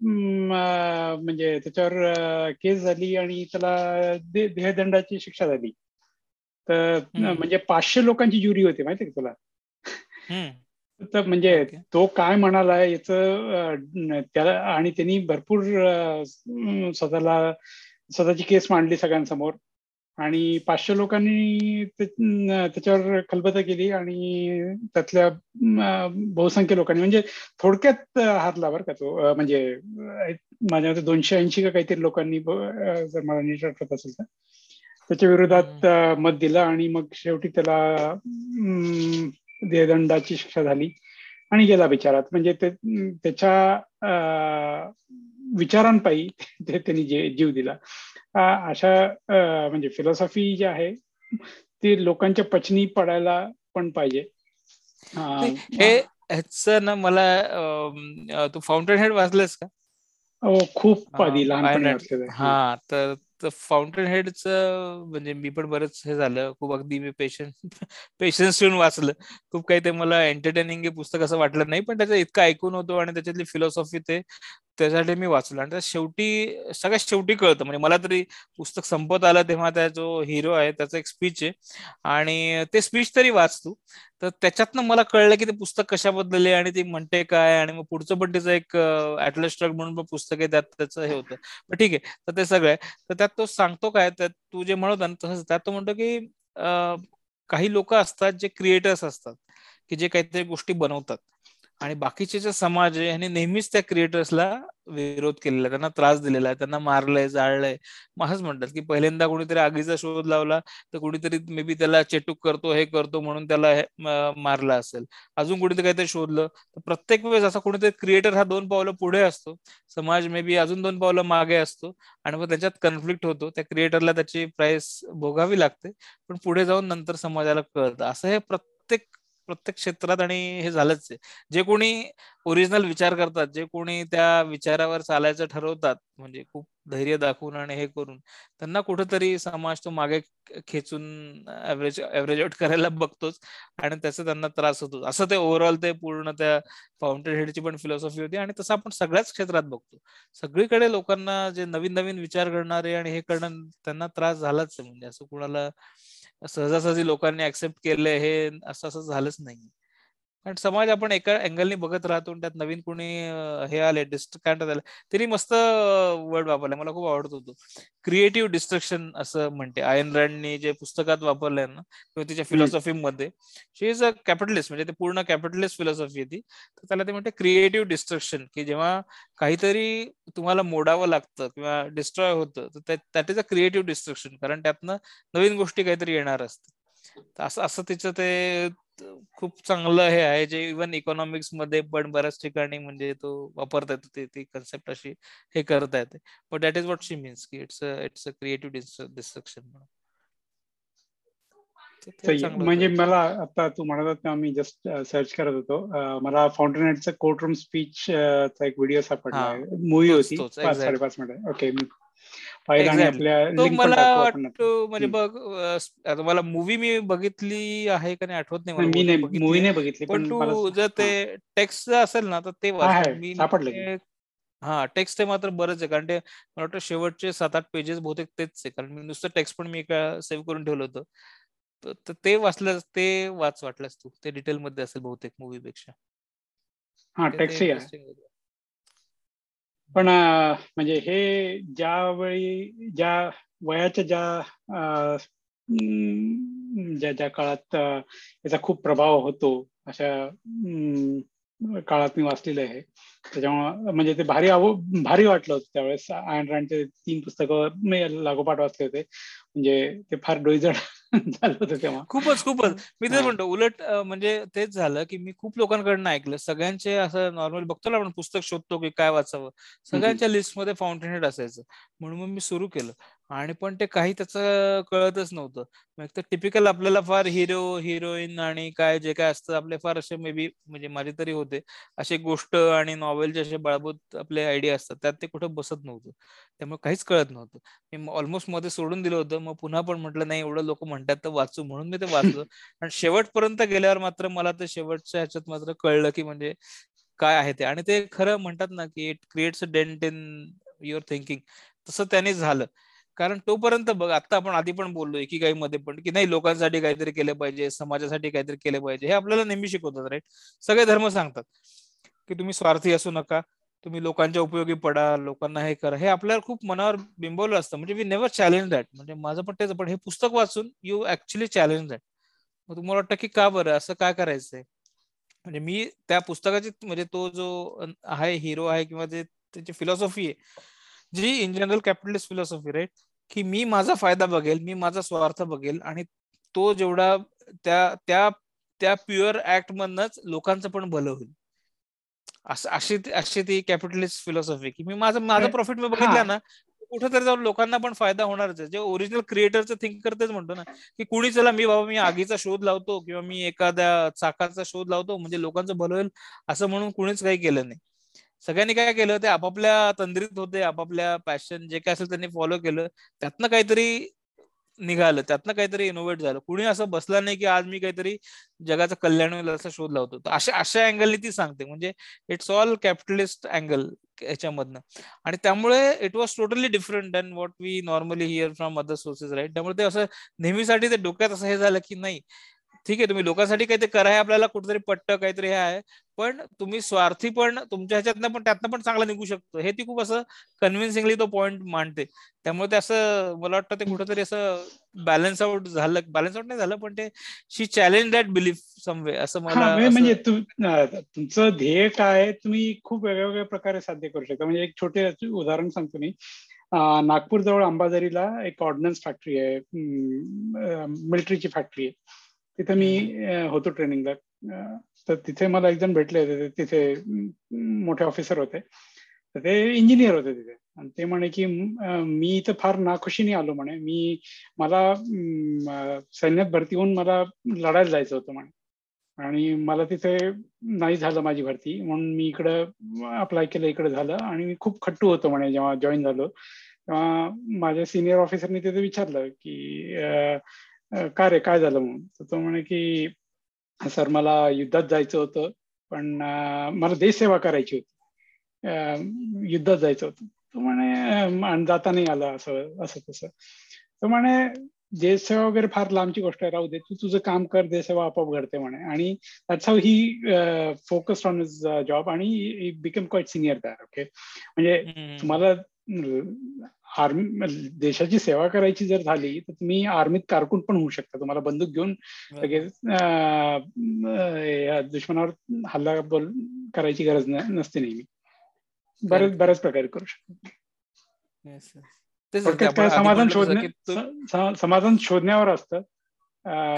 म्हणजे त्याच्यावर केस झाली आणि त्याला देहदंडाची शिक्षा झाली. तर म्हणजे पाचशे लोकांची ज्युरी होती माहिती का तुला? तर म्हणजे तो काय म्हणाला याच त्याला आणि त्यांनी भरपूर स्वतःला स्वतःची केस मांडली सगळ्यांसमोर. आणि पाचशे लोकांनी त्याच्यावर खलबत केली आणि त्यातल्या बहुसंख्य लोकांनी म्हणजे थोडक्यात हातला बरं का तो. म्हणजे माझ्या मते दोनशे ऐंशी का काहीतरी लोकांनी जर मला नीट आठवत असेल तर. त्याच्या विरोधात मत दिलं आणि मग शेवटी त्याला देहदंडाची शिक्षा झाली. आणि गेला विचारात म्हणजे त्याच्या विचारांपायी ते त्यांनी जीव दिला. अशा म्हणजे फिलॉसॉफी जी आहे ती लोकांच्या पचनी पडायला पण पाहिजे. हे ह्याच ना मला तू फाउंटन हेड वाचलंस का? हो खूप आधी लहानपणी हा तर फाउंटन हेडचं म्हणजे मी पण बरंच हे झालं. खूप अगदी मी पेशन्स पेशन्स ठेवून वाचलं. खूप काही ते मला एंटरटेनिंग पुस्तक असं वाटलं नाही पण त्याचं इतकं ऐकून होतो आणि त्याच्यातली फिलॉसॉफी ते त्यासाठी मी वाचलो. आणि शेवटी सगळ्यात शेवटी कळतं. म्हणजे मला तरी पुस्तक संपत आलं तेव्हा त्या जो हिरो आहे त्याचा एक स्पीच आहे. आणि ते स्पीच तरी वाचतो. तर त्याच्यातनं मला कळलं की ते पुस्तक कशाबद्दल आहे आणि ती म्हणते काय? आणि मग पुढचं पण तिचं एक ऍटलस ट्रक म्हणून पुस्तक आहे. त्यात त्याचं हे होतं. पण ठीक आहे. तर ते सगळं तर त्यात तो सांगतो काय? त्यात तू जे म्हणत ना तसंच. त्यात तो म्हणतो की काही लोक असतात जे क्रिएटर्स असतात. की जे काहीतरी गोष्टी बनवतात. आणि बाकीचे जे समाज आहे यांनी नेहमीच त्या क्रिएटर्सला विरोध केलेला त्यांना त्रास दिलेला आहे. त्यांना मारलंय जाळलंय. मग असंच म्हणतात की पहिल्यांदा कोणीतरी आगीचा शोध लावला तर कुणीतरी मे बी त्याला चेटूक करतो हे करतो म्हणून त्याला मारला असेल. अजून कुणीतरी काहीतरी शोधलं. तर प्रत्येक वेळेस असा कोणीतरी क्रिएटर हा दोन पावलं पुढे असतो. समाज मे बी अजून दोन पावलं मागे असतो. आणि मग त्याच्यात कन्फ्लिक्ट होतो. त्या क्रिएटरला त्याची प्राइस भोगावी लागते. पण पुढे जाऊन नंतर समाजाला कळतं. असं हे प्रत्येक प्रत्येक क्षेत्रात आणि हे झालंच आहे. जे कोणी ओरिजिनल विचार करतात जे कोणी त्या विचारावर चालायचं ठरवतात म्हणजे खूप धैर्य दाखवून आणि हे करून त्यांना कुठंतरी समाज तो मागे खेचून ऍव्हरेज ऍव्हरेज आउट करायला बघतोच आणि त्याचा त्यांना त्रास होतो असं ते ओव्हरऑल ते पूर्ण त्या फाउंटेन हेडची पण फिलॉसॉफी होती आणि तसं आपण सगळ्याच क्षेत्रात बघतो. सगळीकडे लोकांना जे नवीन नवीन विचार करणारे आणि हे करणं त्यांना त्रास झालाच आहे. म्हणजे असं कुणाला सहजासहजी लोकांनी ऍक्सेप्ट केले हे असं असं झालंच नाही कारण समाज आपण एका अँगलनी बघत राहतो त्यात नवीन कोणी हे आले डिस्ट्रक्ट आलं तरी मस्त वर्ड वापरलाय. मला खूप आवडत होतो. क्रिएटिव्ह डिस्ट्रक्शन असं म्हणते. आयन रँडनी जे पुस्तकात वापरलंय ना किंवा तिच्या फिलॉसॉफी मध्ये शी इज अ कॅपिटलिस्ट म्हणजे ते पूर्ण कॅपिटलिस्ट फिलॉसॉफी आहे ती. तर त्याला ते म्हणते क्रिएटिव्ह डिस्ट्रक्शन की जेव्हा काहीतरी तुम्हाला मोडावं लागतं किंवा डिस्ट्रॉय होतं तर that is a creative destruction कारण त्यातनं नवीन गोष्टी काहीतरी येणार असतात. असं असं तिचं ते खूप चांगलं हे आहे जे इव्हन इकॉनॉमिक्समध्ये पण बऱ्याच ठिकाणी म्हणजे तो वापरता येतो ते ती कन्सेप्ट अशी हे करता येते. But that is what she means की it's it's a creative destruction म्हणून. म्हणजे मला आता तू म्हणत होता मी जस्ट सर्च करत होतो. मला फाउंटेनेटचा कोर्ट रूम स्पीच चा एक व्हिडिओ सापडला मूवी होती. पाच साडेपाच मिनिट ओके मी तो मला वाटतो म्हणजे बघ मला मूवी मी बघितली आहे का नाही आठवत नाही मी मूवी नाही बघितली पण तू जर ते टेक्स्ट असेल ना तर ते मी हा टेक्स्ट मात्र बरंच आहे कारण ते मला वाटतं शेवटचे सात आठ पेजेस बहुतेक तेच आहे कारण मी नुसतं टेक्स्ट पण मी एका सेव्ह करून ठेवलं होतं. तर ते वाचलं ते वाच वाटलंस तू. ते डिटेल मध्ये असेल बहुतेक मूवी पेक्षा. हा टेक्स्ट पण म्हणजे हे ज्यावेळी ज्या वयाच्या ज्या ज्या ज्या काळात याचा खूप प्रभाव होतो अशा काळात मी वाचलेलं आहे. त्याच्यामुळं म्हणजे ते भारी भारी वाटलं होतं त्यावेळेस. आयन तीन पुस्तकं मी लागोपाठ वाचले होते. म्हणजे ते फार डोईजड झालं होतं तेव्हा. खूपच खूपच. मी तेच म्हणतो उलट म्हणजे तेच झालं की मी खूप लोकांकडनं ऐकलं. सगळ्यांचे असं नॉर्मल बघतो ना आपण पुस्तक शोधतो की काय वाचावं. सगळ्यांच्या लिस्टमध्ये फाउंटेन हेड असायचं. म्हणून मग मी सुरू केलं. आणि पण ते काही त्याचं कळतच नव्हतं. तर टिपिकल आपल्याला फार हिरो हिरोईन आणि काय जे काय असतं आपले फार असे मे बी म्हणजे माझे तरी होते. असे गोष्ट आणि नॉवेलचे असे बाळबूत आपले आयडिया असतात त्यात ते कुठं बसत नव्हतं. त्यामुळे काहीच कळत नव्हतं. मी ऑलमोस्टमध्ये सोडून दिलं होतं. मग पुन्हा पण म्हटलं नाही एवढं लोक म्हणतात तर वाचू. म्हणून मी ते वाचलं. आणि शेवटपर्यंत गेल्यावर मात्र मला ते शेवटच्या ह्याच्यात मात्र कळलं की म्हणजे काय आहे ते. आणि ते खरं म्हणतात ना की it creates a dent in your thinking तसं त्याने झालं. कारण तोपर्यंत बघ आता आपण आधी पण बोललो काही मध्ये पण की नाही लोकांसाठी काहीतरी केलं पाहिजे समाजासाठी काहीतरी केलं पाहिजे हे आपल्याला नेहमी शिकवतात राईट सगळे धर्म सांगतात की तुम्ही स्वार्थी असू नका तुम्ही लोकांच्या उपयोगी पडा लोकांना हे करा हे आपल्याला खूप मनावर बिंबवलं असतं. म्हणजे वी नेव्हर चॅलेंज दॅट म्हणजे माझं पण तेच पण हे पुस्तक वाचून यू ऍक्च्युली चॅलेंज दॅट मग तुम्हाला वाटतं की का बरं? असं काय करायचंय? म्हणजे मी त्या पुस्तकाची म्हणजे तो जो आहे हिरो आहे किंवा जे त्याची फिलॉसॉफी आहे जी in general capitalist philosophy right की मी माझा फायदा बघेल मी माझा स्वार्थ बघेल आणि तो जेवढा त्या त्या त्या प्युअर ऍक्ट मधनच लोकांचं पण भलं होईल. अशी अशी ती कॅपिटलिस्ट फिलॉसॉफी की मी माझं माझं प्रॉफिट मी बघितलं ना कुठेतरी जाऊन लोकांना पण फायदा होणारच जे ओरिजिनल क्रिएटरचं थिंक करतेच म्हणतो ना की कुणी चला मी बाबा मी आगीचा शोध लावतो किंवा मी एखाद्या चाकाचा शोध लावतो म्हणजे लोकांचं भलं होईल असं म्हणून कुणीच काही केलं नाही. सगळ्यांनी काय केलं ते आपापल्या तंद्रीत होते आपापल्या पॅशन जे काय असेल त्यांनी फॉलो केलं. त्यातनं काहीतरी निघालं त्यातनं काहीतरी इनोव्हेट झालं. कुणी असं बसला नाही की आज मी काहीतरी जगाचं कल्याण होईल असा शोध लावतो. तर अशा अशा अँगलनी ती सांगते. म्हणजे इट्स ऑल कॅपिटलिस्ट अँगल याच्यामधनं. आणि त्यामुळे it was totally different than what we normally hear from other sources right त्यामुळे ते असं नेहमीसाठी ते डोक्यात असं हे झालं की नाही ठीक आहे तुम्ही लोकांसाठी काहीतरी करा आपल्याला कुठेतरी पट्ट काहीतरी हे आहे. पण तुम्ही स्वार्थी पण तुमच्या ह्याच्यातनं पण त्यातनं पण चांगला निघू शकतो. हे ती खूप असं कन्व्हिन्सिंगली तो पॉइंट मांडते. त्यामुळे ते असं मला वाटतं ते कुठेतरी असं बॅलन्स आउट झालं बॅलन्स आउट नाही झालं पण ते she challenge that belief some way असं मला म्हणजे तुमचं ध्येय काय तुम्ही खूप वेगवेगळ्या प्रकारे साध्य करू शकता. म्हणजे एक छोटे उदाहरण सांगतो मी. नागपूर जवळ अंबाझरीला एक ऑर्डनन्स फॅक्टरी आहे. मिलिटरीची फॅक्टरी आहे. तिथे मी होतो ट्रेनिंगला तर तिथे मला एक जण भेटले होते तिथे मोठे ऑफिसर होते. तर ते इंजिनियर होते तिथे. आणि ते म्हणे की मी इथं फार नाखुशीने आलो म्हणे. मी मला सैन्यात भरती होऊन मला लढायला जायचं होतं म्हणे. आणि मला तिथे नाही झालं माझी भरती. म्हणून मी इकडं अप्लाय केलं इकडं झालं. आणि मी खूप खट्टू होतो म्हणे जेव्हा जॉईन झालो. तेव्हा माझ्या सिनियर ऑफिसरनी तिथे विचारलं की काय रे काय झालं म्हणून? तर तो म्हणे की सर मला युद्धात जायचं होतं पण मला देशसेवा करायची होती. युद्धात जायचं होतं. तो म्हणे जाता नाही आलं असं असं तसं. तो म्हणे देशसेवा वगैरे फार लांबची गोष्ट आहे राहू दे. तू तुझं काम कर देशसेवा आपोआप घडते म्हणे. आणि that's how he focused on his job आणि become quite senior there okay म्हणजे तुम्हाला आर्मी देशाची सेवा करायची जर झाली तर तुम्ही आर्मीत कारकून पण होऊ शकता. तुम्हाला बंदूक घेऊन लगेच दुश्मनावर हल्ला बोल करायची गरज नसते नेहमी. बरेच बऱ्याच प्रकारे करू शकतो. समाधान शोधण्या समाधान शोधण्यावर असतं.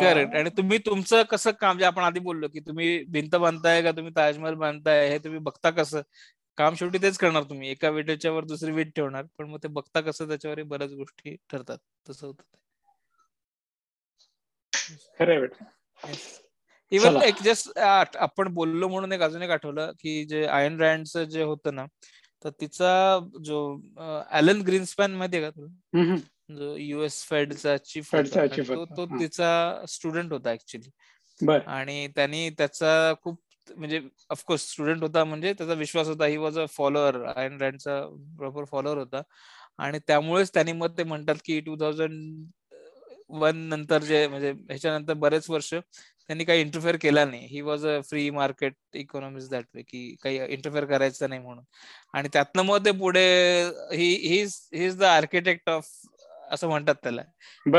करेक्ट आणि तुम्ही तुमचं कसं काम जे आपण आधी बोललो की तुम्ही भिंत बांधताय का? तुम्ही ताजमहल बांधताय? हे तुम्ही बघता कसं? काम शेवटी तेच करणार तुम्ही. एका विटेच्यावर दुसरी वीट ठेवणार पण मग ते बघता कसं त्याच्यावर बऱ्याच गोष्टी ठरतात. तसं होत इवन एक जस्ट आपण बोललो म्हणून एक अजून एक आठवलं की जे आयन रँडचं जे होतं ना तर तिचा जो ॲलन ग्रीनस्पॅन माहितीये का तुला? जो युएस फेडचा चीफ तो तो तिचा स्टुडंट होता ऍक्च्युली आणि त्यांनी त्याचा खूप म्हणजे ऑफकोर्स स्टुडंट होता म्हणजे त्याचा विश्वास होता. He was a follower Ayn रँडचा proper follower होता. आणि त्यामुळेच त्यांनी मग ते म्हणतात की टू थाउजंड वन नंतर जे म्हणजे ह्याच्यानंतर बरेच वर्ष त्यांनी काही इंटरफेअर केला नाही. He was a free market economics that way की काही इंटरफेअर करायचं नाही म्हणून. आणि त्यातनं मग ते पुढे he he is the architect of असं म्हणतात त्याला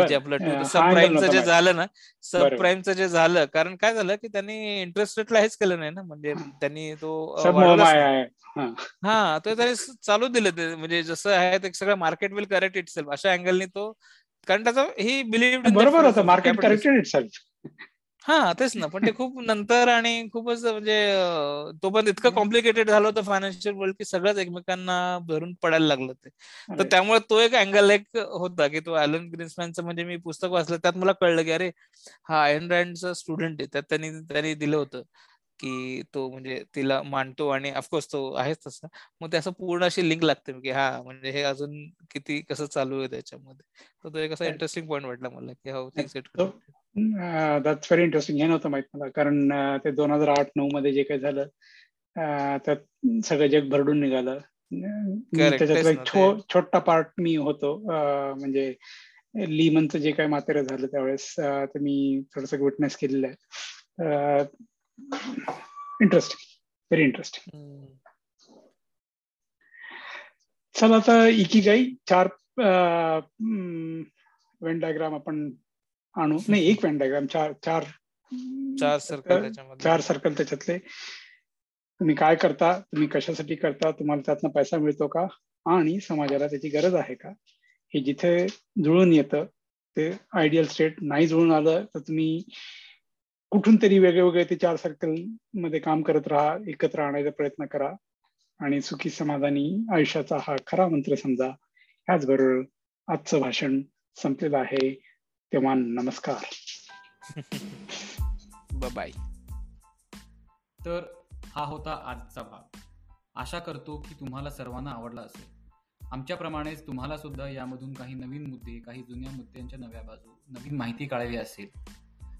जे आपलं सब प्राईमचं जे झालं ना सब प्राईमचं जे झालं कारण काय झालं की त्यांनी इंटरेस्ट रेटला हेच केलं नाही ना म्हणजे त्यांनी तो हा. तो त्यांनी चालू दिलं ते म्हणजे जसं आहे ते सगळं market will correct itself अशा अँगलनी तो कारण त्याचा ही बिलीव्ह बरोबर होतं मार्केट करेक्टेड इट सेल्फ हा तेच ना. पण ते खूप नंतर आणि खूपच म्हणजे तो पण इतकं कॉम्प्लिकेटेड झालं होतं फायनान्शियल वर्ल्ड की सगळंच एकमेकांना भरून पडायला लागलं ते. तर त्यामुळे तो एक अँगल एक होता की तो ॲलन ग्रीन्समॅनचं म्हणजे मी पुस्तक वाचलं त्यात मला कळलं की अरे हा आयन रँडचा स्टुडंट आहे. त्यात त्यांनी त्यांनी दिलं होतं की तो म्हणजे तिला मांडतो आणि ऑफकोर्स तो आहेच तसा. मग ते असं पूर्ण अशी लिंक लागते की हा म्हणजे हे अजून किती कसं चालू आहे त्याच्यामध्ये. तर तो एक असा इंटरेस्टिंग पॉईंट वाटला मला की how things it that's very interesting हे नव्हतं माहीत मला कारण ते दोन हजार आठ नऊ मध्ये जे काही झालं त्यात सगळं जग भरडून निघालं. त्याच्यातला एक छोटा पार्ट मी होतो म्हणजे लीमनचं जे काही मातेर झालं त्यावेळेस ते मी थोडस विटनेस केलेलं आहे. इंटरेस्टिंग व्हेरी इंटरेस्टिंग चला आता इकी गाई चार वेन डायग्राम आपण आणू. नाही एक वेन डायग्राम चार चार. चार सर्कल चार सर्कल त्याच्यातले. तुम्ही काय करता? तुम्ही कशासाठी करता? तुम्हाला त्यातनं पैसा मिळतो का? आणि समाजाला त्याची गरज आहे का? हे जिथे जुळून येतं ते आयडियल स्टेट नाही जुळून आलं तर तुम्ही कुठून तरी वेगळे वेगळे ते चार सर्कलमध्ये काम करत राहा एकत्र आणायचा प्रयत्न करा. आणि सुखी समाधानी आयुष्याचा हा खरा मंत्र समजा. ह्याचबरोबर आजचं भाषण संपलेलं आहे. तेव्हा नमस्कार. बाय तर हा होता आजचा भाग. आशा करतो की तुम्हाला सर्वांना आवडला असेल. आमच्याप्रमाणेच तुम्हाला सुद्धा यामधून काही नवीन मुद्दे काही जुन्या मुद्द्यांच्या नव्या बाजू नवीन माहिती कळावी असेल.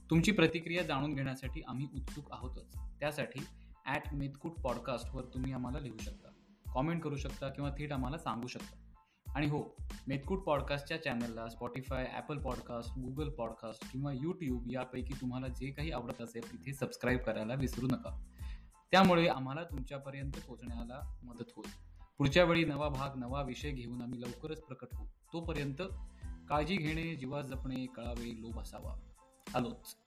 तुमची प्रतिक्रिया जाणून घेण्यासाठी आम्ही उत्सुक आहोतच. त्यासाठी ॲट मेदकूट पॉडकास्टवर तुम्ही आम्हाला लिहू शकता कॉमेंट करू शकता किंवा थेट आम्हाला सांगू शकता. आणि हो मेदकूट पॉडकास्टच्या चॅनलला Spotify Apple podcast Google podcast किंवा यूट्यूब यापैकी तुम्हाला जे काही आवडत असेल तिथे सबस्क्राईब करायला विसरू नका. त्यामुळे आम्हाला तुमच्यापर्यंत पोहोचण्याला मदत होईल. पुढच्या वेळी नवा भाग नवा विषय घेऊन आम्ही लवकरच प्रकट होऊ. तोपर्यंत काळजी घेणे जीवा जपणे कळावे लोभ असावा. आलोच.